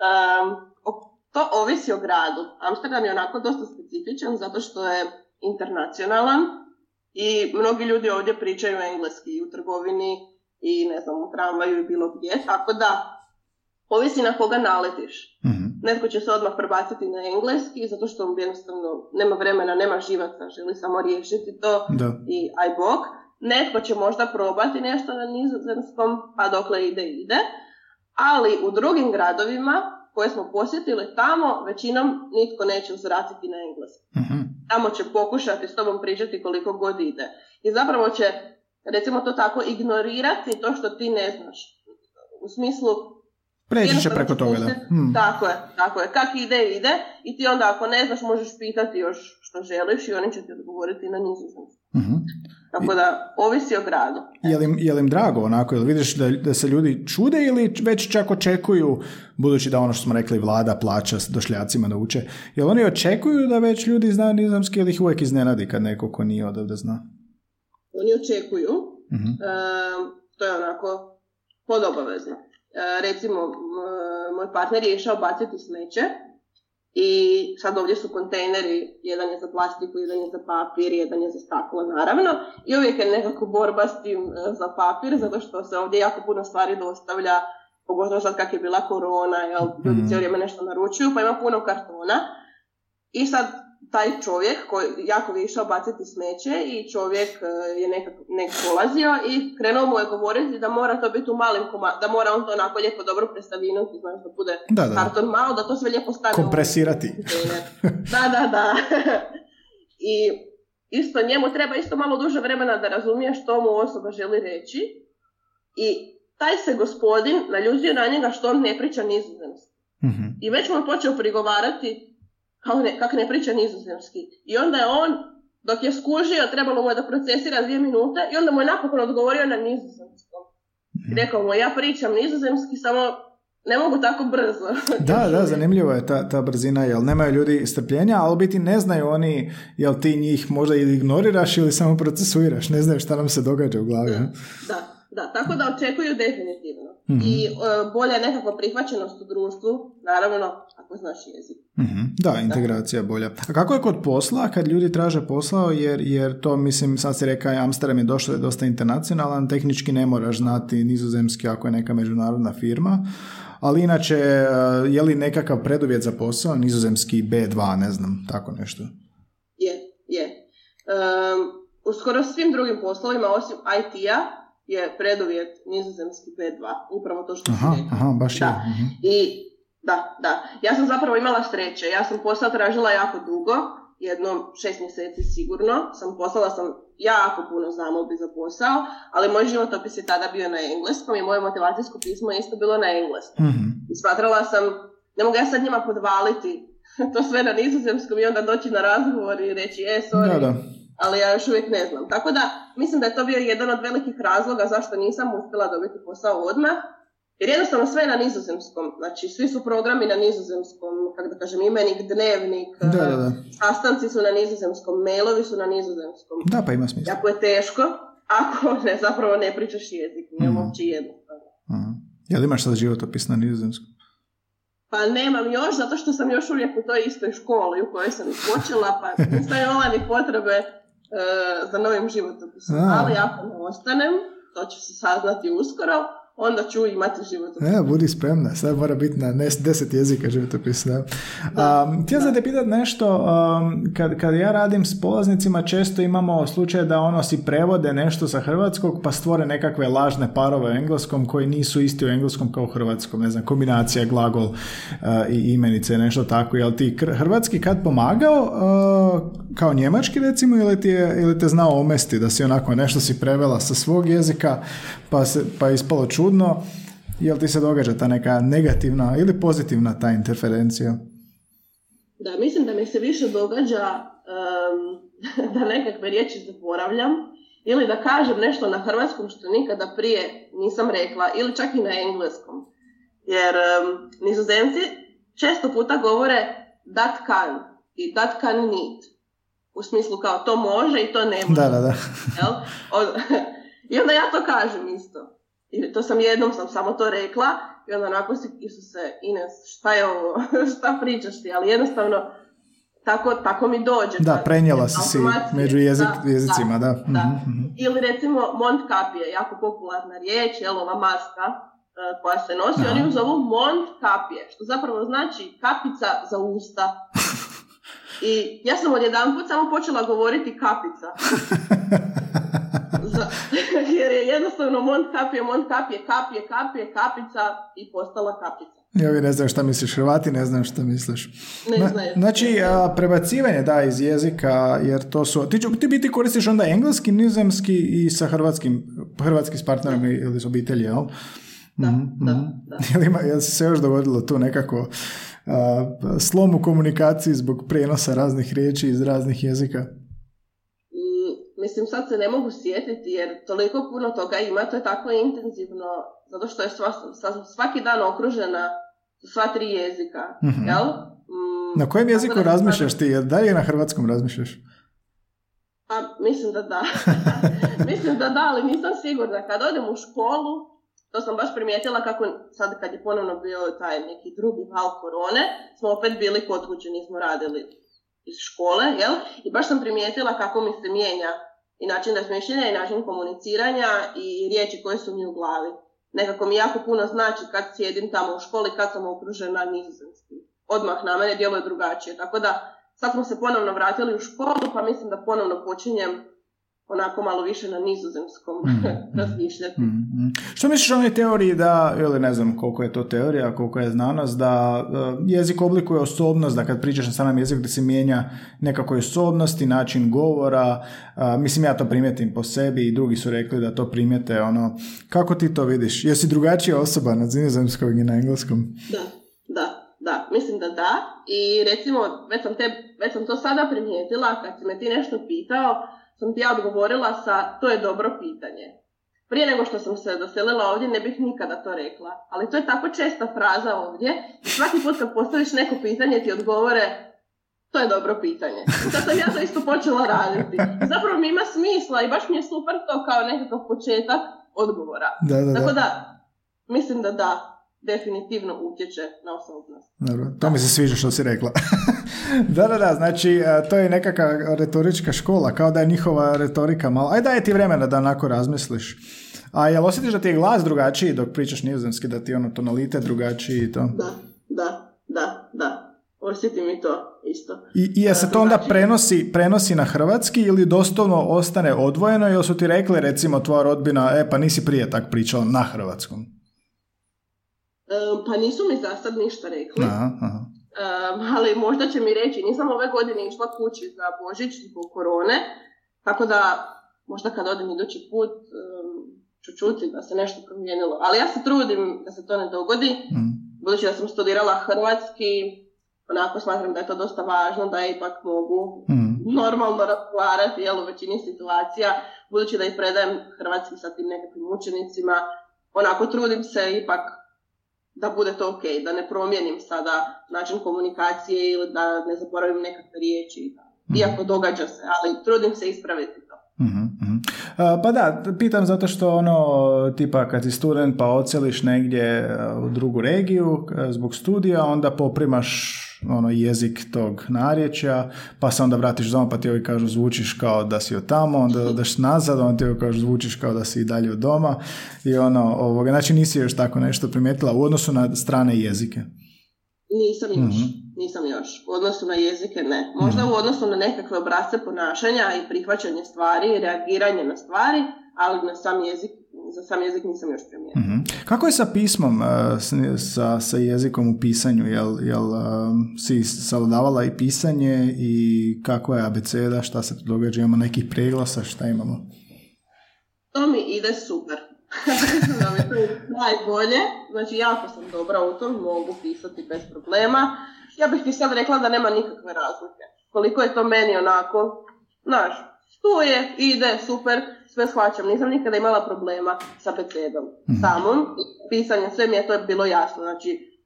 um, To ovisi o gradu. Amsterdam je onako dosta specifičan zato što je internacionalan i mnogi ljudi ovdje pričaju engleski i u trgovini i ne znam u tramvaju i bilo gdje, tako da ovisi na koga naletiš. mm Netko će se odmah prebaciti na engleski zato što on jednostavno nema vremena, nema živaca, želi samo riješiti to da. i aj bog. Netko će možda probati nešto na nizozemskom, pa dokle ide, ide. Ali u drugim gradovima koje smo posjetili tamo, većinom nitko neće uzvratiti na engleski. uh Tamo će pokušati s tobom pričati koliko god ide. I zapravo će, recimo to tako, ignorirati to što ti ne znaš. U smislu... Preći će preko toga, da. Hmm. Tako je, tako je. Kak ide, ide. I ti onda ako ne znaš, možeš pitati još što želiš i oni će ti odgovoriti na nizozemsku. uh tako da, ovisi o gradu. Je li, je li im drago onako? Jel vidiš da, da se ljudi čude ili već čak očekuju, budući da ono što smo rekli vlada plaća došljacima da uče, jel oni očekuju da već ljudi znaju nizamski ili ih uvijek iznenadi kad neko ko nije odavde zna? Oni očekuju. uh to je onako podobavezno. E, recimo, moj partner je išao baciti smeće i sad ovdje su kontejneri, jedan je za plastiku, jedan je za papir, jedan je za staklo naravno. I uvijek je nekako borba s tim e, za papir, zato što se ovdje jako puno stvari dostavlja, pogotovo sad kak je bila korona, jel, ljudi mm. cijelo vrijeme nešto naručuju, pa ima puno kartona. I sad taj čovjek koji jako je išao baciti smeće i čovjek e, je nekako nek polazio i krenuo mu je govoriti da mora to biti u malim komadima, da mora on to onako lijepo dobro predstavinuti, znaš da bude da, da. karton malo, da to sve lijepo stane. Kompresirati. da, da, da. I isto njemu treba isto malo duže vremena da razumije što mu osoba želi reći i taj se gospodin naljuzio na njega što on ne priča nizozemski. mm I već mu je počeo prigovarati kao ne, kak ne priča nizozemski. I onda je on, dok je skužio, trebalo mu je da procesira dvije minute i onda mu je napokon odgovorio na nizozemskom. Rekao mu, ja pričam nizozemski, samo ne mogu tako brzo. da, da, zanimljivo je ta, ta brzina, jel nemaju ljudi strpljenja, ali biti ne znaju oni, jel ti njih možda ili ignoriraš ili samo procesuiraš, ne znaju šta nam se događa u glavi. Da, da, tako da očekuju definitivno. Mhm. I uh, bolja nekakva prihvaćenost u društvu, naravno, ako znaš jezik. mm Da, integracija bolja. A kako je kod posla, kad ljudi traže posao, jer, jer to, mislim, sad si rekao, Amsterdam je došlo je dosta internacionalan, tehnički ne moraš znati nizozemski ako je neka međunarodna firma, ali inače, e, je li nekakav preduvjet za posao, nizozemski B2, ne znam, tako nešto? Je, je. Um, u skoro svim drugim poslovima, osim IT-a, je preduvjet nizozemski B2, upravo to što aha, si Aha, baš da. je. Mhm. I, da, da. Ja sam zapravo imala sreće. Ja sam posao tražila jako dugo, jedno šest mjeseci sigurno. Sam poslala sam jako puno zamolbi za posao, ali moj životopis je tada bio na engleskom i moje motivacijsko pismo je isto bilo na engleskom. mm I smatrala sam, ne mogu ja sad njima podvaliti to sve na nizozemskom i onda doći na razgovor i reći, e, sorry, da, da. ali ja još uvijek ne znam. Tako da, mislim da je to bio jedan od velikih razloga zašto nisam uspjela dobiti posao odmah, jer jednostavno sve je na nizozemskom, znači svi su programi na nizozemskom, kako da kažem, imenik, dnevnik, da, da, da. sastanci su na nizozemskom, mailovi su na nizozemskom. Da, pa ima smisla. Jako je teško, ako ne, zapravo ne pričaš jezik, nije mm. uopće jednostavno. Mm. Jel imaš sad životopis na nizozemskom? Pa nemam još, zato što sam još uvijek u toj istoj školi u kojoj sam počela, pa nisam imala ni potrebe uh, za novim životopisom. Ali ako ne ostanem, to će se saznati uskoro, onda ću imati životopis. E, budi spremna, sad mora biti na deset jezika životopis. Da. Da, um, htio sam te pitati nešto, um, kad, kad ja radim s polaznicima, često imamo slučaj da ono si prevode nešto sa hrvatskog, pa stvore nekakve lažne parove u engleskom koji nisu isti u engleskom kao u hrvatskom, ne znam, kombinacija glagol uh, i imenice, nešto tako. Jel ti hrvatski kad pomagao uh, kao njemački recimo ili, ti je, ili te znao omesti da si onako nešto si prevela sa svog jezika pa, se, pa ispalo čudno, jel ti se događa ta neka negativna ili pozitivna ta interferencija? Da, mislim da mi se više događa um, da nekakve riječi zaboravljam ili da kažem nešto na hrvatskom što nikada prije nisam rekla ili čak i na engleskom. Jer um, nizozemci često puta govore that can i that can need. U smislu kao to može i to ne može. Da, da, da. Jel? I onda ja to kažem isto. I to sam jednom sam samo to rekla i onda onako si, Isuse, Ines, šta je ovo, šta pričaš ti, ali jednostavno tako, tako mi dođe. Da, prenijela si si među jezik, da, jezicima, da. da. Mm-hmm. Ili recimo Mont Capie, jako popularna riječ, je ova maska uh, koja se nosi, Aha. oni ju zovu Mont Capie, što zapravo znači kapica za usta. I ja sam odjedanput samo počela govoriti kapica. jer je jednostavno mont kapije, mont kapije, kapije, kapije, kapica i postala kapica. Ja vi ne znam šta misliš, Hrvati ne znam šta misliš. Ne znaju. Znači, a, prebacivanje da iz jezika, jer to su, ti, ti biti koristiš onda engleski, nizemski i sa hrvatskim, hrvatski s partnerom ili s obitelji, jel? Da, mm da, da. Jel, ima, jel se još dogodilo tu nekako a, slom u komunikaciji zbog prijenosa raznih riječi iz raznih jezika? Mislim, sad se ne mogu sjetiti jer toliko puno toga ima, to je tako intenzivno, zato što je sva, svaki dan okružena sva tri jezika, mm jel? Mm, na kojem jeziku razmišljaš ti? Da li je na hrvatskom razmišljaš? Pa, mislim da da. mislim da da, ali nisam sigurna. Kad odem u školu, to sam baš primijetila kako sad kad je ponovno bio taj neki drugi val korone, smo opet bili kod kuće, nismo radili iz škole, jel? I baš sam primijetila kako mi se mijenja i način razmišljanja i način komuniciranja i riječi koje su mi u glavi. Nekako mi jako puno znači kad sjedim tamo u školi, kad sam okružena nizozemskim. Odmah na mene djeluje drugačije. Tako da sad smo se ponovno vratili u školu, pa mislim da ponovno počinjem onako malo više na nizozemskom mm, razmišljati. Mm, mm. Što misliš o onoj teoriji da, ili ne znam koliko je to teorija, koliko je znanost, da uh, jezik oblikuje osobnost, da kad pričaš na samom jeziku da se mijenja nekako osobnosti, način govora, uh, mislim ja to primijetim po sebi i drugi su rekli da to primijete, ono, kako ti to vidiš? Jesi drugačija osoba na nizozemskog i na engleskom? Da, da, da, mislim da da i recimo, već sam, te, već sam to sada primijetila kad si me ti nešto pitao, sam ti ja odgovorila sa to je dobro pitanje. prije nego što sam se doselila ovdje ne bih nikada to rekla. Ali to je tako česta fraza ovdje. Svaki put kad postaviš neko pitanje ti odgovore to je dobro pitanje. Sad sam ja to isto počela raditi. Zapravo mi ima smisla i baš mi je super to kao nekakav početak odgovora. Da, da, da. Tako da, mislim da da, definitivno utječe na osobnost. Dobro, to mi se sviđa što si rekla. da, da, da, znači e, to je nekakva retorička škola, kao da je njihova retorika malo, aj daje ti vremena da onako razmisliš. A jel osjetiš da ti je glas drugačiji dok pričaš nizozemski, da ti ono tonalitet drugačiji i to? Da, da, da, da. Osjetim i to isto. I, i se to onda prenosi, prenosi na hrvatski ili doslovno ostane odvojeno ili su ti rekli recimo tvoja rodbina, e pa nisi prije tak pričala na hrvatskom? Um, pa nisu mi za sad ništa rekli. Aha, aha. ali možda će mi reći, nisam ove godine išla kući za Božić zbog korone, tako da možda kad odem idući put um, ću čuti da se nešto promijenilo. Ali ja se trudim da se to ne dogodi, mm. budući da sam studirala hrvatski, onako smatram da je to dosta važno da ipak mogu mm. normalno razgovarati jel, u većini situacija, budući da ih predajem hrvatski sa tim nekakvim učenicima, onako trudim se ipak da bude to ok, da ne promijenim sada način komunikacije ili da ne zaboravim nekakve riječi. Mm. Iako događa se, ali trudim se ispraviti. Mm-hmm. Pa da, pitam zato što ono, tipa kad si student pa oceliš negdje u drugu regiju zbog studija, onda poprimaš ono jezik tog narječja, pa se onda vratiš doma pa ti ovi kažu zvučiš kao da si od tamo, onda odeš nazad, onda ti ovi kažu zvučiš kao da si i dalje od doma i ono, ovoga, znači nisi još tako nešto primijetila u odnosu na strane jezike. Nisam još, mm nisam još. U odnosu na jezike ne. Možda mm u odnosu na nekakve obrazce ponašanja i prihvaćanje stvari reagiranje na stvari, ali na sam jezik za sam jezik nisam još primijetila. mm Kako je sa pismom, uh, sa, sa jezikom u pisanju? Jel, jel uh, si savladavala i pisanje i kako je abeceda, šta se tu događa? Imamo nekih preglasa, šta imamo? To mi ide super. da mi to najbolje. Znači, jako sam dobra u tom, mogu pisati bez problema. Ja bih ti sad rekla da nema nikakve razlike. Koliko je to meni onako, znaš, tu je, ide, super, sve shvaćam. Nisam nikada imala problema sa abecedom. Mm-hmm. Samom, pisanjem, sve mi je to bilo jasno. Znači,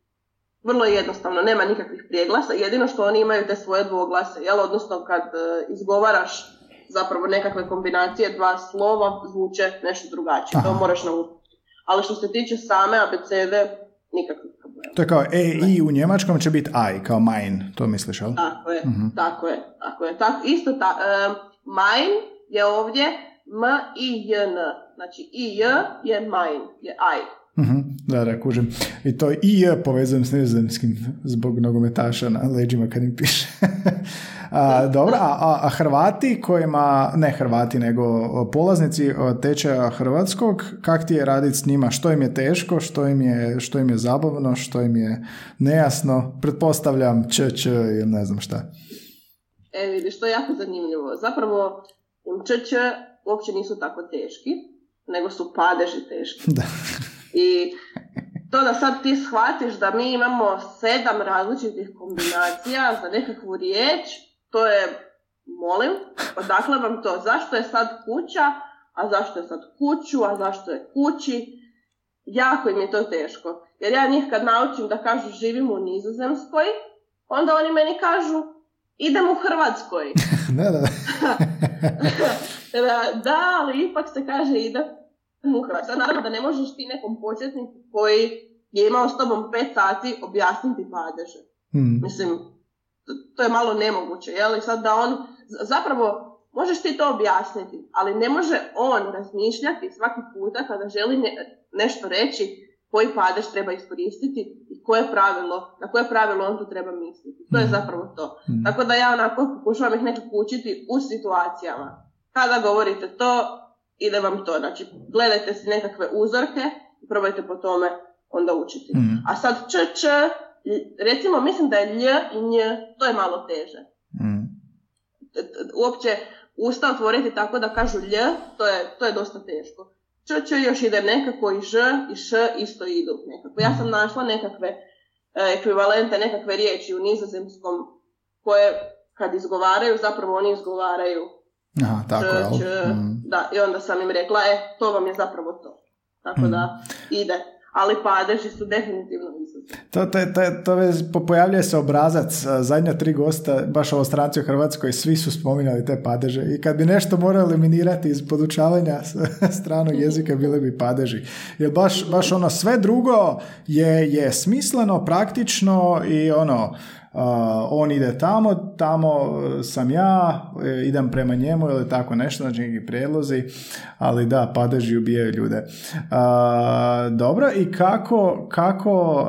vrlo jednostavno, nema nikakvih prijeglasa. Jedino što oni imaju te svoje dvoglase, jel? Odnosno, kad uh, izgovaraš zapravo nekakve kombinacije dva slova zvuče nešto drugačije. To moraš naučiti. Ali što se tiče same abecede, nikakvih. To je kao E, I u njemačkom će biti I, kao mein, to misliš, ali? Tako je, uh tako je, tako je. Tako, isto ta, uh, mein je ovdje M, I, J, N. Znači, I, J je mein, je I. Uh-huh, da, da, kužim. I to I, J povezujem s nizozemskim zbog nogometaša na leđima kad im piše. A, dobro, a, a Hrvati kojima, ne Hrvati, nego polaznici tečaja hrvatskog, kak ti je raditi s njima? Što im je teško, što im je, što im je zabavno, što im je nejasno? Pretpostavljam č, č ili ne znam šta. E, vidiš, to je jako zanimljivo. Zapravo, č, č uopće nisu tako teški, nego su padeži teški. Da. I to da sad ti shvatiš da mi imamo sedam različitih kombinacija za nekakvu riječ, to je, molim, odakle vam to? Zašto je sad kuća, a zašto je sad kuću, a zašto je kući? Jako im je to teško. Jer ja njih kad naučim da kažu živim u Nizozemskoj, onda oni meni kažu idem u Hrvatskoj. da, da. da, ali ipak se kaže idem u Hrvatskoj. Naravno da ne možeš ti nekom početniku koji je imao s tobom pet sati objasniti padeže. Hmm. Mislim, to je malo nemoguće, jel? I sad da on, zapravo, možeš ti to objasniti, ali ne može on razmišljati svaki puta kada želi nešto reći koji padež treba iskoristiti i koje pravilo, na koje pravilo on tu treba misliti. To je mhm. zapravo to. Mm. Tako da ja onako pokušavam ih nekako učiti u situacijama. Kada govorite to, ide vam to. Znači, gledajte si nekakve uzorke i probajte po tome onda učiti. Mm. A sad č, č, recimo mislim da je lj i nj, to je malo teže. Mm. Uopće usta otvoriti tako da kažu lj, to je, to je dosta teško. Č, č još ide nekako i ž i š isto idu nekako. Ja sam našla nekakve e, ekvivalente, nekakve riječi u nizozemskom koje kad izgovaraju, zapravo oni izgovaraju Aha, tako, č, mm. Da, i onda sam im rekla, e, to vam je zapravo to. Tako mm. da ide ali padeži su definitivno To, to, to, to pojavljuje se obrazac, zadnja tri gosta, baš ovo stranci u Hrvatskoj, svi su spominjali te padeže i kad bi nešto morao eliminirati iz podučavanja stranog jezika, bile bi padeži. Jer baš, baš ono sve drugo je, je smisleno, praktično i ono, on ide tamo, tamo e, sam ja, e, idem prema njemu ili tako nešto, znači neki prijedlozi, ali da, padeži ubijaju ljude. dobro, i kako, kako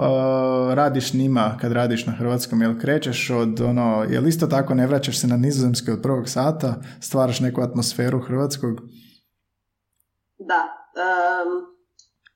radiš njima kad radiš na hrvatskom? Jel krećeš od ono, jel isto tako ne vraćaš se na nizozemske od prvog sata, stvaraš neku atmosferu hrvatskog? Da,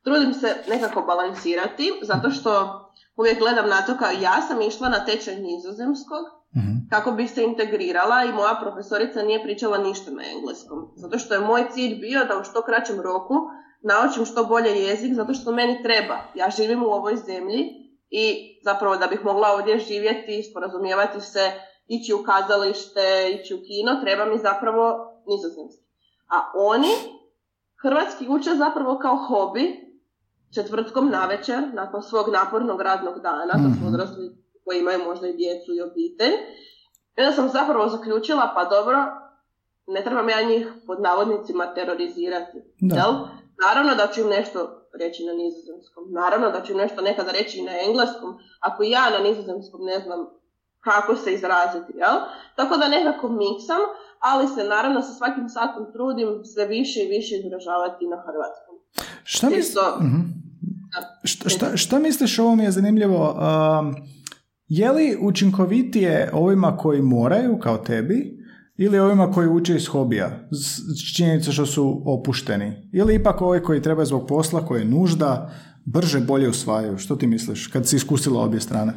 trudim se nekako balansirati, zato što uvijek gledam na to kao ja sam išla na tečaj nizozemskog mhm. kako bi se integrirala i moja profesorica nije pričala ništa na engleskom. Zato što je moj cilj bio da u što kraćem roku naučim što bolje jezik zato što meni treba. Ja živim u ovoj zemlji i zapravo da bih mogla ovdje živjeti, sporazumijevati se, ići u kazalište, ići u kino, treba mi zapravo nizozemski. A oni hrvatski uče zapravo kao hobi četvrtkom navečer, nakon svog napornog radnog dana, to su mhm. odrasli koji imaju možda i djecu i obitelj. I onda sam zapravo zaključila, pa dobro, ne trebam ja njih pod navodnicima terorizirati. Jel? Naravno da ću im nešto reći na nizozemskom. Naravno da ću im nešto nekada reći i na engleskom. Ako ja na nizozemskom ne znam kako se izraziti, jel? Tako da nekako miksam, ali se naravno sa svakim satom trudim sve više i više izražavati na hrvatskom. Šta misliš? Šta, šta, misliš o ovom je zanimljivo? Um, je li učinkovitije ovima koji moraju kao tebi ili ovima koji uče iz hobija, činjenica što su opušteni? Ili ipak ovi koji treba zbog posla, koji je nužda, brže, bolje usvajaju? Što ti misliš kad si iskusila obje strane?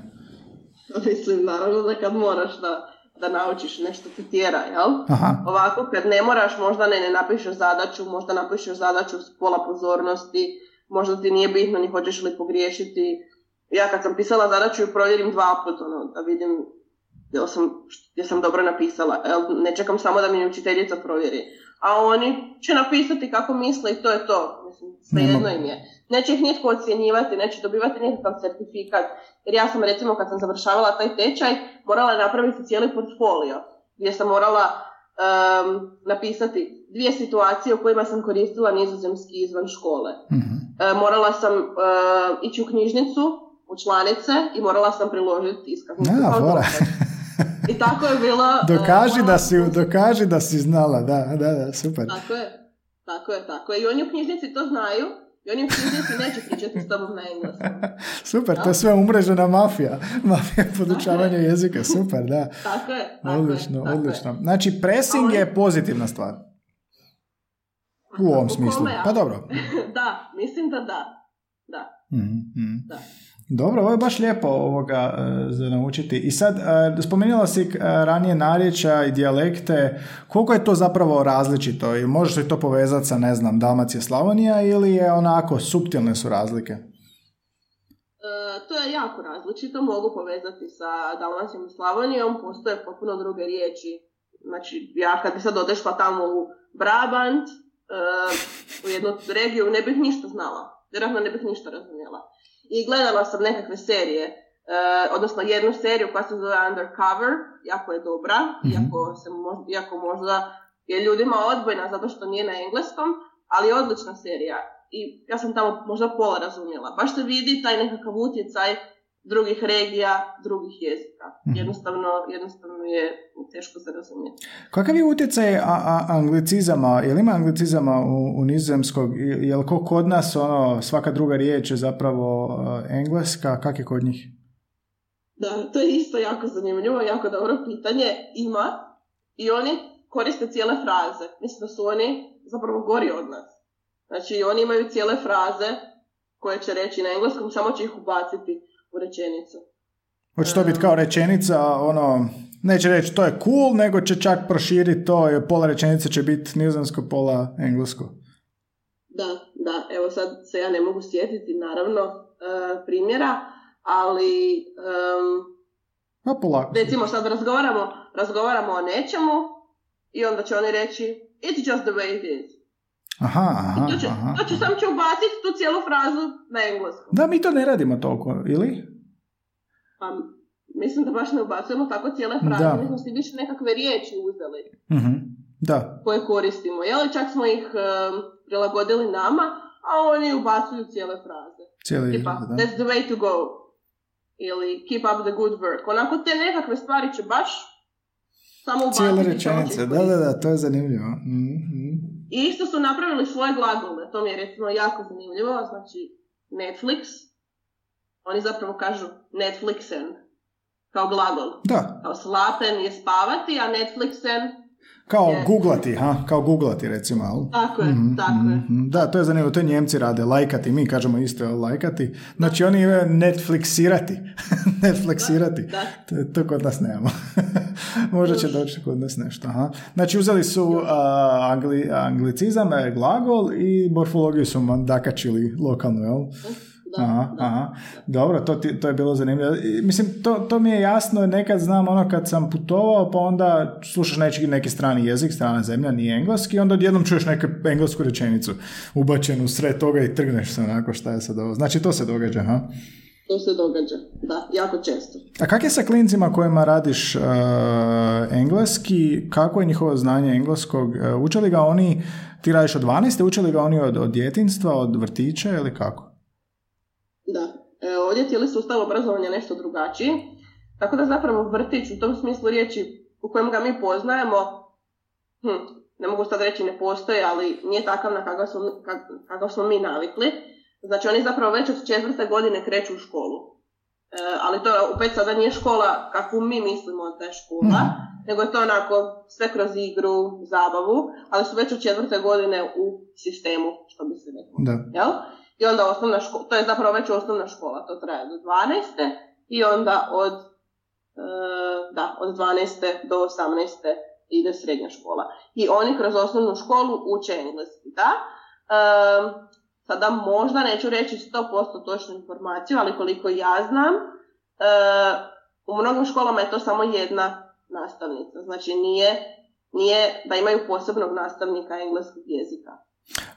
Mislim, naravno da kad moraš da, da naučiš nešto ti tjera, jel? Aha. Ovako, kad ne moraš, možda ne, ne napišeš zadaću, možda napišeš zadaću s pola pozornosti, možda ti nije bitno ni hoćeš li pogriješiti. Ja kad sam pisala zadaću ju provjerim dva puta, ono, da vidim jel sam, sam dobro napisala. Ne čekam samo da mi učiteljica provjeri. A oni će napisati kako misle i to je to. Mislim, svejedno im je. Neće ih nitko ocjenjivati, neće dobivati nikakav certifikat. Jer ja sam recimo kad sam završavala taj tečaj morala napraviti cijeli portfolio gdje sam morala um, napisati dvije situacije u kojima sam koristila nizozemski izvan škole. mm morala sam uh, ići u knjižnicu, u članice i morala sam priložiti iskaznicu. Ja, I tako je bilo... dokaži, da si, dokaži da si znala, da, da, da, super. Tako je, tako je, tako je. I oni u knjižnici to znaju, i oni u knjižnici neće pričati s tobom na engleskom. super, to je sve umrežena mafija. Mafija podučavanja jezika, super, da. Tako je, tako Odlično, je, odlično. Znači, pressing je pozitivna stvar. U ovom smislu. Pa dobro. da, mislim da da. Da. Mm-hmm. da. Dobro, ovo je baš lijepo ovoga e, za naučiti. I sad, e, spomenula si e, ranije narječa i dijalekte. Koliko je to zapravo različito? I možeš li to povezati sa, ne znam, Dalmacija, Slavonija ili je onako, suptilne su razlike? to je jako različito. Mogu povezati sa Dalmacijom i Slavonijom. Postoje potpuno druge riječi. Znači, ja kad bi sad odešla tamo u Brabant, u jednu regiju, ne bih ništa znala. Vjerojatno ne bih ništa razumjela i gledala sam nekakve serije, uh, odnosno jednu seriju koja se zove Undercover, jako je dobra, mm-hmm. iako, se možda, iako možda je ljudima odbojna zato što nije na engleskom, ali je odlična serija. I ja sam tamo možda pola razumjela. Baš se vidi taj nekakav utjecaj drugih regija, drugih jezika. Mhm. Jednostavno, jednostavno je teško se razumjeti. Kakav je utjecaj a, a, anglicizama? Je li ima anglicizama u, u nizozemskog? Je li ko kod nas ono, svaka druga riječ je zapravo uh, engleska? Kak je kod njih? Da, to je isto jako zanimljivo, jako dobro pitanje. Ima i oni koriste cijele fraze. Mislim da su oni zapravo gori od nas. Znači, oni imaju cijele fraze koje će reći na engleskom, samo će ih ubaciti u rečenicu. Hoće to biti kao rečenica, ono, neće reći to je cool, nego će čak proširiti to, pola rečenice će biti nizozemsko, pola englesko. Da, da, evo sad se ja ne mogu sjetiti naravno uh, primjera, ali um, polako. recimo sad razgovaramo, razgovaramo o nečemu i onda će oni reći it's just the way it is. Aha, aha, to će, aha. to će, sam će ubaciti tu cijelu frazu na engleskom. Da, mi to ne radimo toliko, ili? Pa, mislim da baš ne ubacujemo tako cijele fraze, Da. mi smo si više nekakve riječi uzeli Mhm. Da, koje koristimo. Jel, čak smo ih em, prilagodili nama, a oni ubacuju cijele fraze. cijeli Tipa, da. that's the way to go. Ili keep up the good work. Onako te nekakve stvari će baš samo ubaciti. Cijele rečenice, da, da, da, to je zanimljivo. Mhm. I isto su napravili svoje glagole, to mi je recimo jako zanimljivo, znači Netflix, oni zapravo kažu Netflixen, kao glagol. Da, Kao slapen je spavati, a Netflixen, kao Je. googlati, ha, kao googlati recimo, tako je, Mhm, tako je. mhm. Da, to je zanimljivo, to Njemci rade, lajkati, mi kažemo isto lajkati. Znači oni e, Netflixirati, Netflixirati. Da, To, to kod nas nemamo. Možda će doći kod nas nešto. Aha. Znači uzeli su a, angli, anglicizam, e, glagol i morfologiju su mandakačili lokalno, jel? Da, aha, da. aha. Dobro, to, ti- to je bilo zanimljivo. Mislim, to, to mi je jasno, nekad znam ono kad sam putovao, pa onda slušaš neki, neki strani jezik, strana zemlja, nije engleski, onda odjednom čuješ neku englesku rečenicu ubačenu u sred toga i trgneš se onako šta je sad ovo. Znači to se događa, ha? To se događa, da, jako često. A kak je sa klincima kojima radiš uh, engleski, kako je njihovo znanje engleskog? Uh, uče li ga oni, ti radiš od 12, uče li ga oni od, od djetinstva, od vrtića ili kako? Da, e, ovdje je cijeli sustav obrazovanja nešto drugačiji, tako da zapravo vrtić u tom smislu riječi u kojem ga mi poznajemo, hm, ne mogu sad reći ne postoji, ali nije takav na kakav smo, kakav smo mi navikli. Znači oni zapravo već od četvrte godine kreću u školu. E, ali to opet sada nije škola kakvu mi mislimo da je škola, Mhm. nego je to onako sve kroz igru, zabavu, ali su već od četvrte godine u sistemu, što bi se reklo. Da. Jel? I onda osnovna škola, to je zapravo već osnovna škola, to traje do 12. i onda od, e, da, od 12. do 18. ide srednja škola. I oni kroz osnovnu školu uče engleski, da? E, sada možda neću reći 100% točnu informaciju, ali koliko ja znam, e, u mnogim školama je to samo jedna nastavnica. Znači nije, nije da imaju posebnog nastavnika engleskog jezika.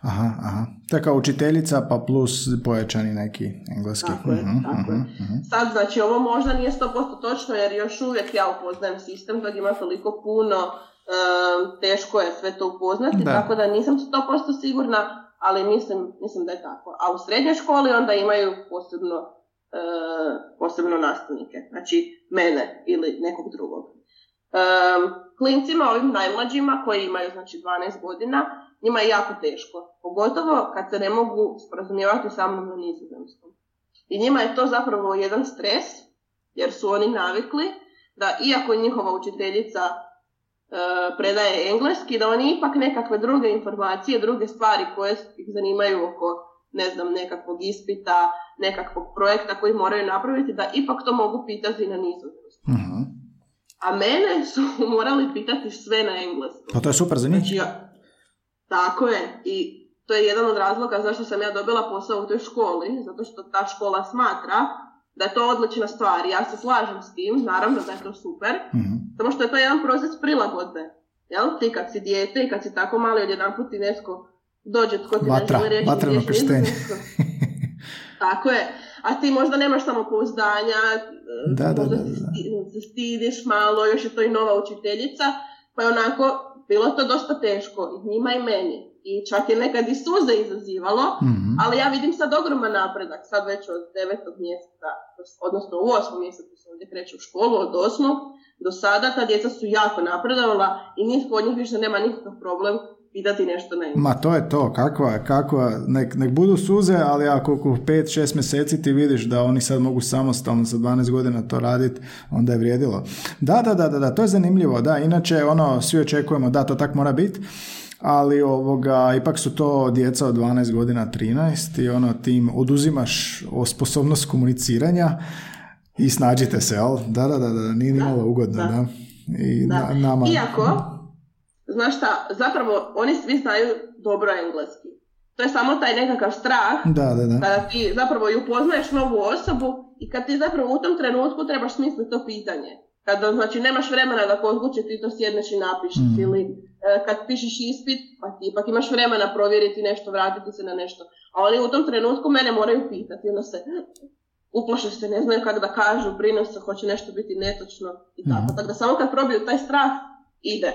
Aha, aha. To kao učiteljica pa plus pojačani neki engleski. Tako je, Mhm, tako je. mhm, mhm. Sad, znači, ovo možda nije 100% točno, jer još uvijek ja upoznajem sistem, kojeg ima toliko puno, em, teško je sve to upoznati, Da. tako da nisam 100% sigurna, ali mislim, mislim da je tako. A u srednjoj školi onda imaju posebno, e, posebno nastavnike, znači mene ili nekog drugog. Em, klincima, ovim najmlađima koji imaju znači 12 godina, njima je jako teško. Pogotovo kad se ne mogu sporazumijevati sa mnom na nizozemskom. I njima je to zapravo jedan stres, jer su oni navikli da iako njihova učiteljica e, predaje engleski, da oni ipak nekakve druge informacije, druge stvari koje ih zanimaju oko ne znam, nekakvog ispita, nekakvog projekta koji moraju napraviti, da ipak to mogu pitati na nizozemskom. Mhm. A mene su morali pitati sve na engleskom. Pa to je super za njih. Znači, ja, tako je. I to je jedan od razloga zašto sam ja dobila posao u toj školi, zato što ta škola smatra da je to odlična stvar. Ja se slažem s tim, naravno da je to super, Mhm. samo što je to jedan proces prilagodbe. Jel? Ti kad si dijete i kad si tako mali, odjedanput ti netko dođe tko ti Vatra, ne želi reći. Tako je. A ti možda nemaš samopouzdanja, e, Da, da, možda da, da. sti- se stidiš malo, još je to i nova učiteljica, pa je onako, bilo je to dosta teško i njima i meni. I čak je nekad i suze izazivalo, Mhm. ali ja vidim sad ogroman napredak, sad već od devetog mjeseca, odnosno u osmom mjesecu se ovdje kreće u školu, od osmog do sada ta djeca su jako napredovala i nitko od njih više nema nikakav problem pitati nešto na engleskom. Ma to je to, kakva, kakva, nek, nek budu suze, ali ako u 5-6 mjeseci ti vidiš da oni sad mogu samostalno sa 12 godina to raditi, onda je vrijedilo. Da, da, da, da, da, to je zanimljivo, da, inače ono, svi očekujemo da to tak mora biti, ali ovoga, ipak su to djeca od 12 godina, 13 i ono, ti im oduzimaš o sposobnost komuniciranja i snađite se, jel? Da, da, da, da, nije ni malo ugodno, da. da. I Da. na- nama... Iako, znaš šta, zapravo oni svi znaju dobro engleski. To je samo taj nekakav strah Da, da, da. kada ti zapravo i upoznaješ novu osobu i kad ti zapravo u tom trenutku trebaš smisliti to pitanje. Kada znači nemaš vremena da kod kuće ti to sjedneš i napišeš Mhm. ili e, kad pišeš ispit, pa ti ipak imaš vremena provjeriti nešto, vratiti se na nešto. A oni u tom trenutku mene moraju pitati, onda se uplaše se, ne znaju kako da kažu, brinu se, hoće nešto biti netočno i tako. Mhm. Tako da samo kad probiju taj strah, ide.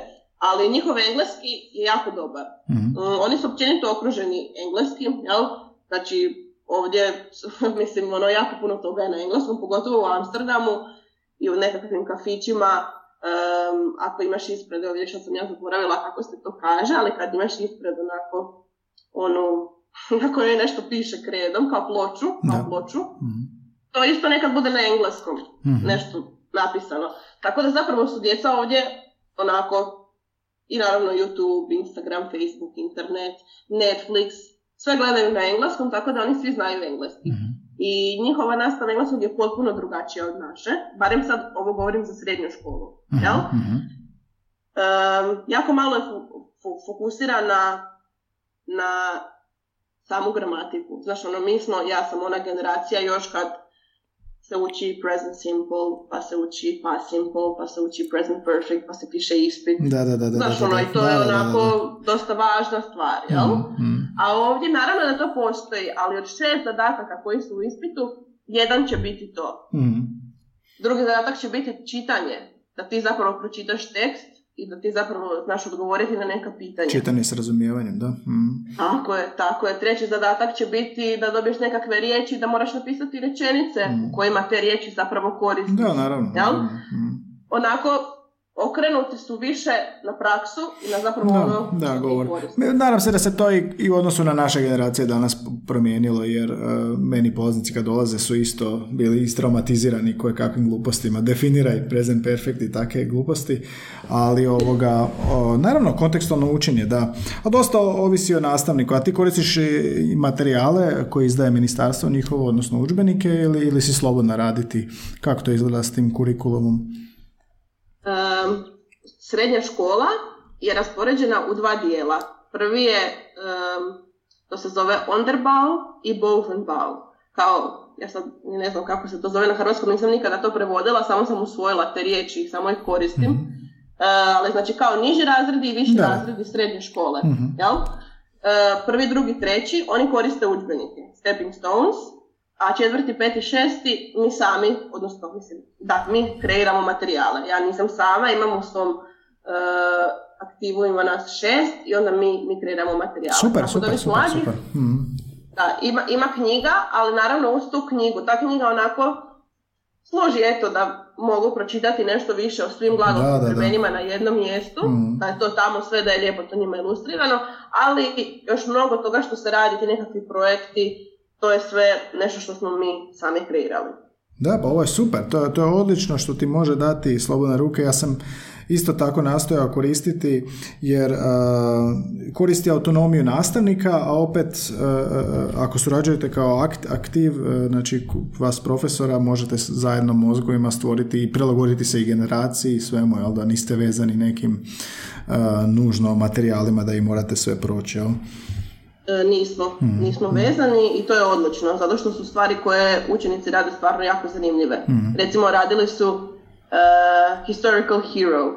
Ali njihov engleski je jako dobar. mm Oni su općenito okruženi engleski, jel? Znači, ovdje, mislim, ono, jako puno toga je na engleskom, pogotovo u Amsterdamu i u nekakvim kafićima, um, ako imaš ispred, ovdje što sam ja zaboravila kako se to kaže, ali kad imaš ispred onako, ono, na kojoj nešto piše kredom, kao ploču, kao ploču, mm to isto nekad bude na engleskom, mm nešto napisano. Tako da zapravo su djeca ovdje onako, i naravno YouTube, Instagram, Facebook, internet, Netflix, sve gledaju na engleskom, tako da oni svi znaju engleski. mm I njihova nastava engleskog je potpuno drugačija od naše, barem sad ovo govorim za srednju školu. mm Jel? Um, jako malo je fokusira na, na samu gramatiku. Znaš, ono, mi smo, ja sam ona generacija još kad se uči present simple, pa se uči past simple, pa se uči present perfect, pa se piše ispit. Da, da, da. Znaš, ono, i to je onako dosta važna stvar, jel? Mm, mm. A ovdje naravno da to postoji, ali od šest zadataka koji su u ispitu, jedan će biti to. Mm. Drugi zadatak će biti čitanje, da ti zapravo pročitaš tekst i da ti zapravo znaš odgovoriti na neka pitanja. Čitanje s razumijevanjem, da. Mm. Tako je, tako je. Treći zadatak će biti da dobiješ nekakve riječi, da moraš napisati rečenice mm. u kojima te riječi zapravo koristiš. Da, naravno. Jel? Mm. Onako, okrenuti su više na praksu i na zapravo da, ono da, govor. Nadam se da se to i, i u odnosu na naše generacije danas promijenilo, jer uh, meni poznici kad dolaze su isto bili istraumatizirani koje kakvim glupostima. Definiraj present perfect i takve gluposti, ali ovoga, naravno kontekstualno učenje, da. A dosta ovisi o nastavniku, a ti koristiš i materijale koje izdaje ministarstvo njihovo, odnosno udžbenike ili, ili si slobodna raditi? Kako to izgleda s tim kurikulumom? Srednja škola je raspoređena u dva dijela. Prvi je, to se zove Onderbau i Bovenbau. Kao, ja sad ne znam kako se to zove na hrvatskom, nisam nikada to prevodila, samo sam usvojila te riječi, samo ih koristim. mm ali znači kao niži razredi i viši razredi srednje škole. mm Jel? Uh, prvi, drugi, treći, oni koriste udžbenike. Stepping Stones, a četvrti, peti, šesti mi sami, odnosno mislim, da, mi kreiramo materijale. Ja nisam sama, imam u svom uh, aktivu ima nas šest i onda mi, mi kreiramo materijale. Super, super, super, super. Mhm. Da, ima, ima knjiga, ali naravno uz tu knjigu. Ta knjiga onako služi eto da mogu pročitati nešto više o svim glagolskim vremenima na jednom mjestu, mm. da je to tamo sve da je lijepo to njima ilustrirano, ali još mnogo toga što se radi, ti nekakvi projekti, to je sve nešto što smo mi sami kreirali. Da, pa ovo je super, to, to je odlično što ti može dati slobodne ruke. Ja sam isto tako nastojao koristiti jer uh, koristi autonomiju nastavnika, a opet uh, ako surađujete kao akt, aktiv, znači vas profesora možete zajedno mozgovima stvoriti i prilagoditi se i generaciji i svemu, jel da niste vezani nekim nužno materijalima da i morate sve proći, jel? E, nismo, mm, nismo mm. vezani i to je odlično, zato što su stvari koje učenici rade stvarno jako zanimljive. Mm. Recimo radili su uh, historical hero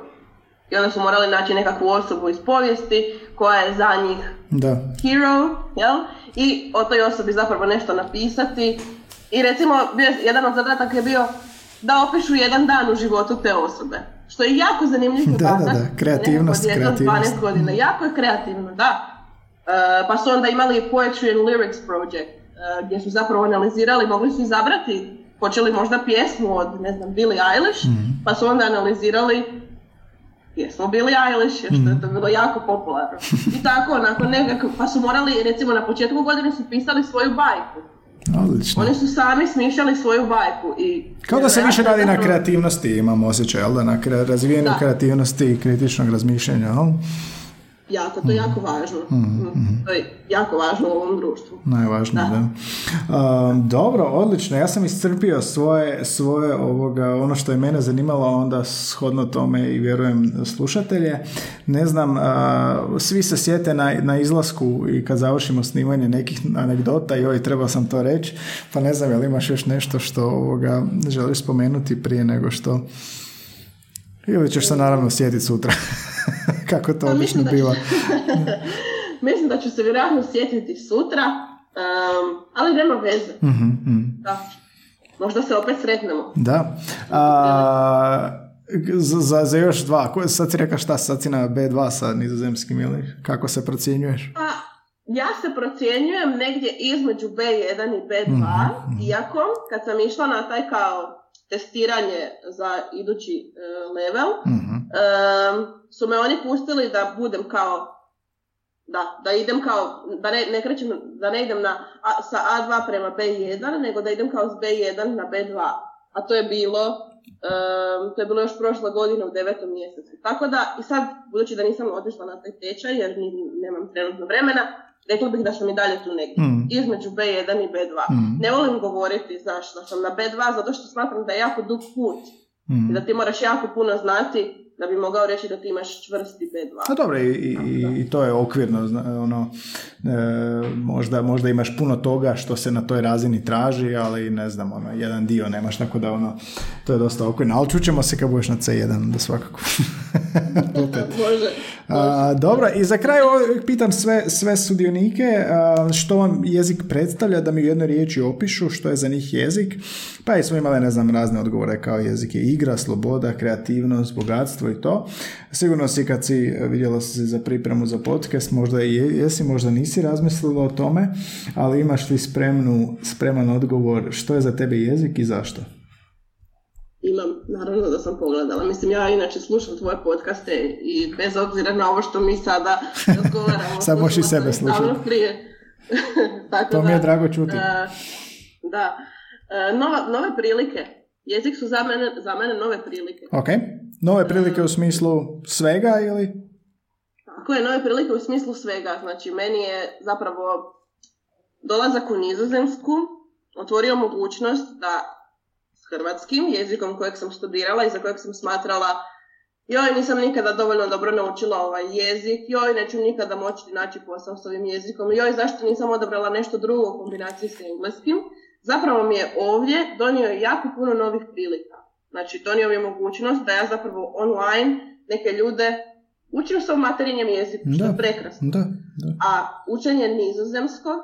i onda su morali naći nekakvu osobu iz povijesti koja je za njih da. hero, jel? I o toj osobi zapravo nešto napisati. I recimo, bio, jedan od zadataka je bio da opišu jedan dan u životu te osobe. Što je jako zanimljiv da, da, da, kreativnost, kreativnost. 12 godina. Jako je kreativno, da. Eh, pa su onda imali Poetry and Lyrics Project, uh, gdje su zapravo analizirali, mogli su izabrati hoće li možda pjesmu od, ne znam, Billie Eilish, mm pa su onda analizirali pjesmu Billie Eilish, jer što je to mhm. bilo jako popularno. I tako, onako nekako, pa su morali, recimo na početku godine su pisali svoju bajku. Odlično. Oni su sami smišljali svoju bajku. I, Kao da se više radi na kreativnosti, imamo osjećaj, jel da, na razvijenju kreativnosti i kritičnog razmišljanja, jel? Jako, to je jako važno. Mm-hmm. To je jako važno u ovom društvu. Najvažnije, da. da. dobro, odlično. Ja sam iscrpio svoje, svoje ovoga, ono što je mene zanimalo, onda shodno tome i vjerujem slušatelje. Ne znam, svi se sjete na, na izlasku i kad završimo snimanje nekih anegdota i oj, treba sam to reći, pa ne znam, jel imaš još nešto što ovoga želiš spomenuti prije nego što ili ćeš se naravno sjetiti sutra. kako to pa obično biva. mislim da ću se vjerojatno sjetiti sutra, um, ali nema veze. mm Da. Možda se opet sretnemo. Da. A, za, za još dva, sad si reka šta, sad si na B2 sa nizozemskim ili kako se procjenjuješ? Pa, ja se procjenjujem negdje između B1 i B2, mm-hmm. iako kad sam išla na taj kao testiranje za idući uh, level, mm-hmm. su me oni pustili da budem kao da, da idem kao, da ne, ne krećem, da ne idem na, a, sa A2 prema B1, nego da idem kao s B1 na B2. A to je bilo, um, to je bilo još prošle godine u devetom mjesecu. Tako da, i sad, budući da nisam otišla na taj tečaj, jer ni, nemam trenutno vremena, rekla bih da sam i dalje tu negdje, mm. između B1 i B2. Mm. Ne volim govoriti zašto sam na B2, zato što smatram da je jako dug put. Mm. I da ti moraš jako puno znati da bi mogao reći da ti imaš čvrsti B2. A dobro, i, i, i to je okvirno, ono, e, možda, možda imaš puno toga što se na toj razini traži, ali ne znam, ono, jedan dio nemaš, tako da ono, to je dosta okvirno, ali čućemo se kad budeš na C1, da svakako. može, A, dobro, i za kraj pitam sve, sve sudionike što vam jezik predstavlja, da mi u jednoj riječi opišu što je za njih jezik, pa i smo imali, ne znam, razne odgovore kao jezik je igra, sloboda, kreativnost, bogatstvo i to. Sigurno si kad si vidjela si za pripremu za podcast, možda i jesi, možda nisi razmislila o tome, ali imaš li spremnu, spreman odgovor što je za tebe jezik i zašto? Imam, naravno da sam pogledala. Mislim, ja inače slušam tvoje podcaste i bez obzira na ovo što mi sada razgovaramo. Sad možeš i sebe slušati. prije. Tako to mi je drago čuti. Uh, da. Uh, nova, nove prilike. Jezik su za mene, za mene nove prilike. Ok. Nove prilike u smislu svega ili? Tako je, nove prilike u smislu svega. Znači, meni je zapravo dolazak u nizozemsku otvorio mogućnost da hrvatskim jezikom kojeg sam studirala i za kojeg sam smatrala joj, nisam nikada dovoljno dobro naučila ovaj jezik, joj, neću nikada moći naći posao s ovim jezikom, joj, zašto nisam odabrala nešto drugo u kombinaciji s engleskim. Zapravo mi je ovdje donio jako puno novih prilika. Znači, donio mi je mogućnost da ja zapravo online neke ljude učim svom materinjem jeziku, što je prekrasno. Da, da. A učenje nizozemskog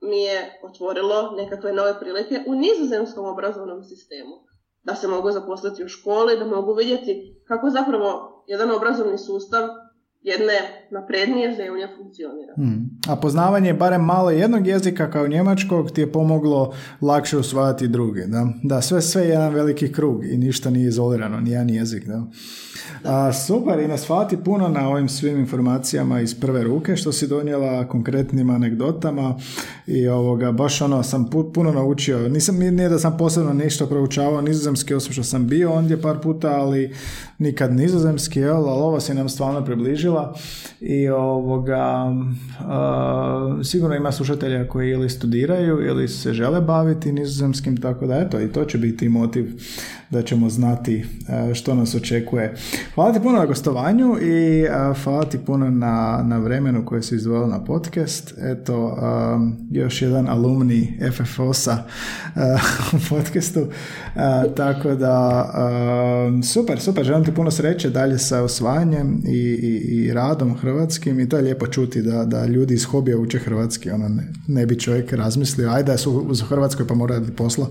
mi je otvorilo nekakve nove prilike u nizozemskom obrazovnom sistemu. Da se mogu zaposliti u školi, da mogu vidjeti kako zapravo jedan obrazovni sustav jedne naprednije zemlje funkcionira. Hmm. A poznavanje barem malo jednog jezika kao njemačkog ti je pomoglo lakše usvajati druge. Da, da sve, sve je jedan veliki krug i ništa nije izolirano, ni jedan jezik. Da. A, super, i nas hvati puno na ovim svim informacijama iz prve ruke što si donijela konkretnim anegdotama i ovoga, baš ono sam puno naučio. Nisam, nije da sam posebno ništa proučavao nizozemski, osim što sam bio ondje par puta, ali nikad nizozemski, jel, ali ovo si nam stvarno i ovoga, sigurno ima slušatelja koji ili studiraju ili se žele baviti nizozemskim, tako da eto, i to će biti motiv da ćemo znati što nas očekuje. Hvala ti puno na gostovanju i hvala ti puno na, na vremenu koje si izdvojila na podcast. Eto, još jedan alumni FFO-sa u podcastu. Tako da, super, super. Želim ti puno sreće dalje sa osvajanjem i, i, i radom hrvatskim i to je lijepo čuti da, da ljudi iz hobija uče hrvatski. Ono ne, ne bi čovjek razmislio, ajde da su u Hrvatskoj pa mora raditi posla,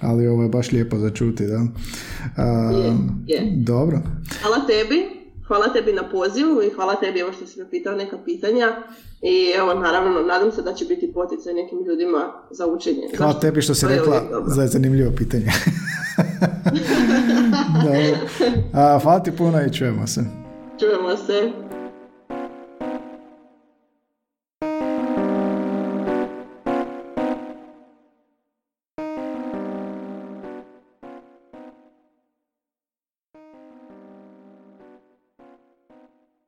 ali ovo je baš lijepo za čuti, da. Dobro. Hvala tebi. Hvala tebi na pozivu i hvala tebi evo što si me pitao neka pitanja i evo naravno nadam se da će biti poticaj nekim ljudima za učenje. Hvala tebi što si rekla za zanimljivo pitanje. A, hvala ti puno i čujemo se. Čujemo se.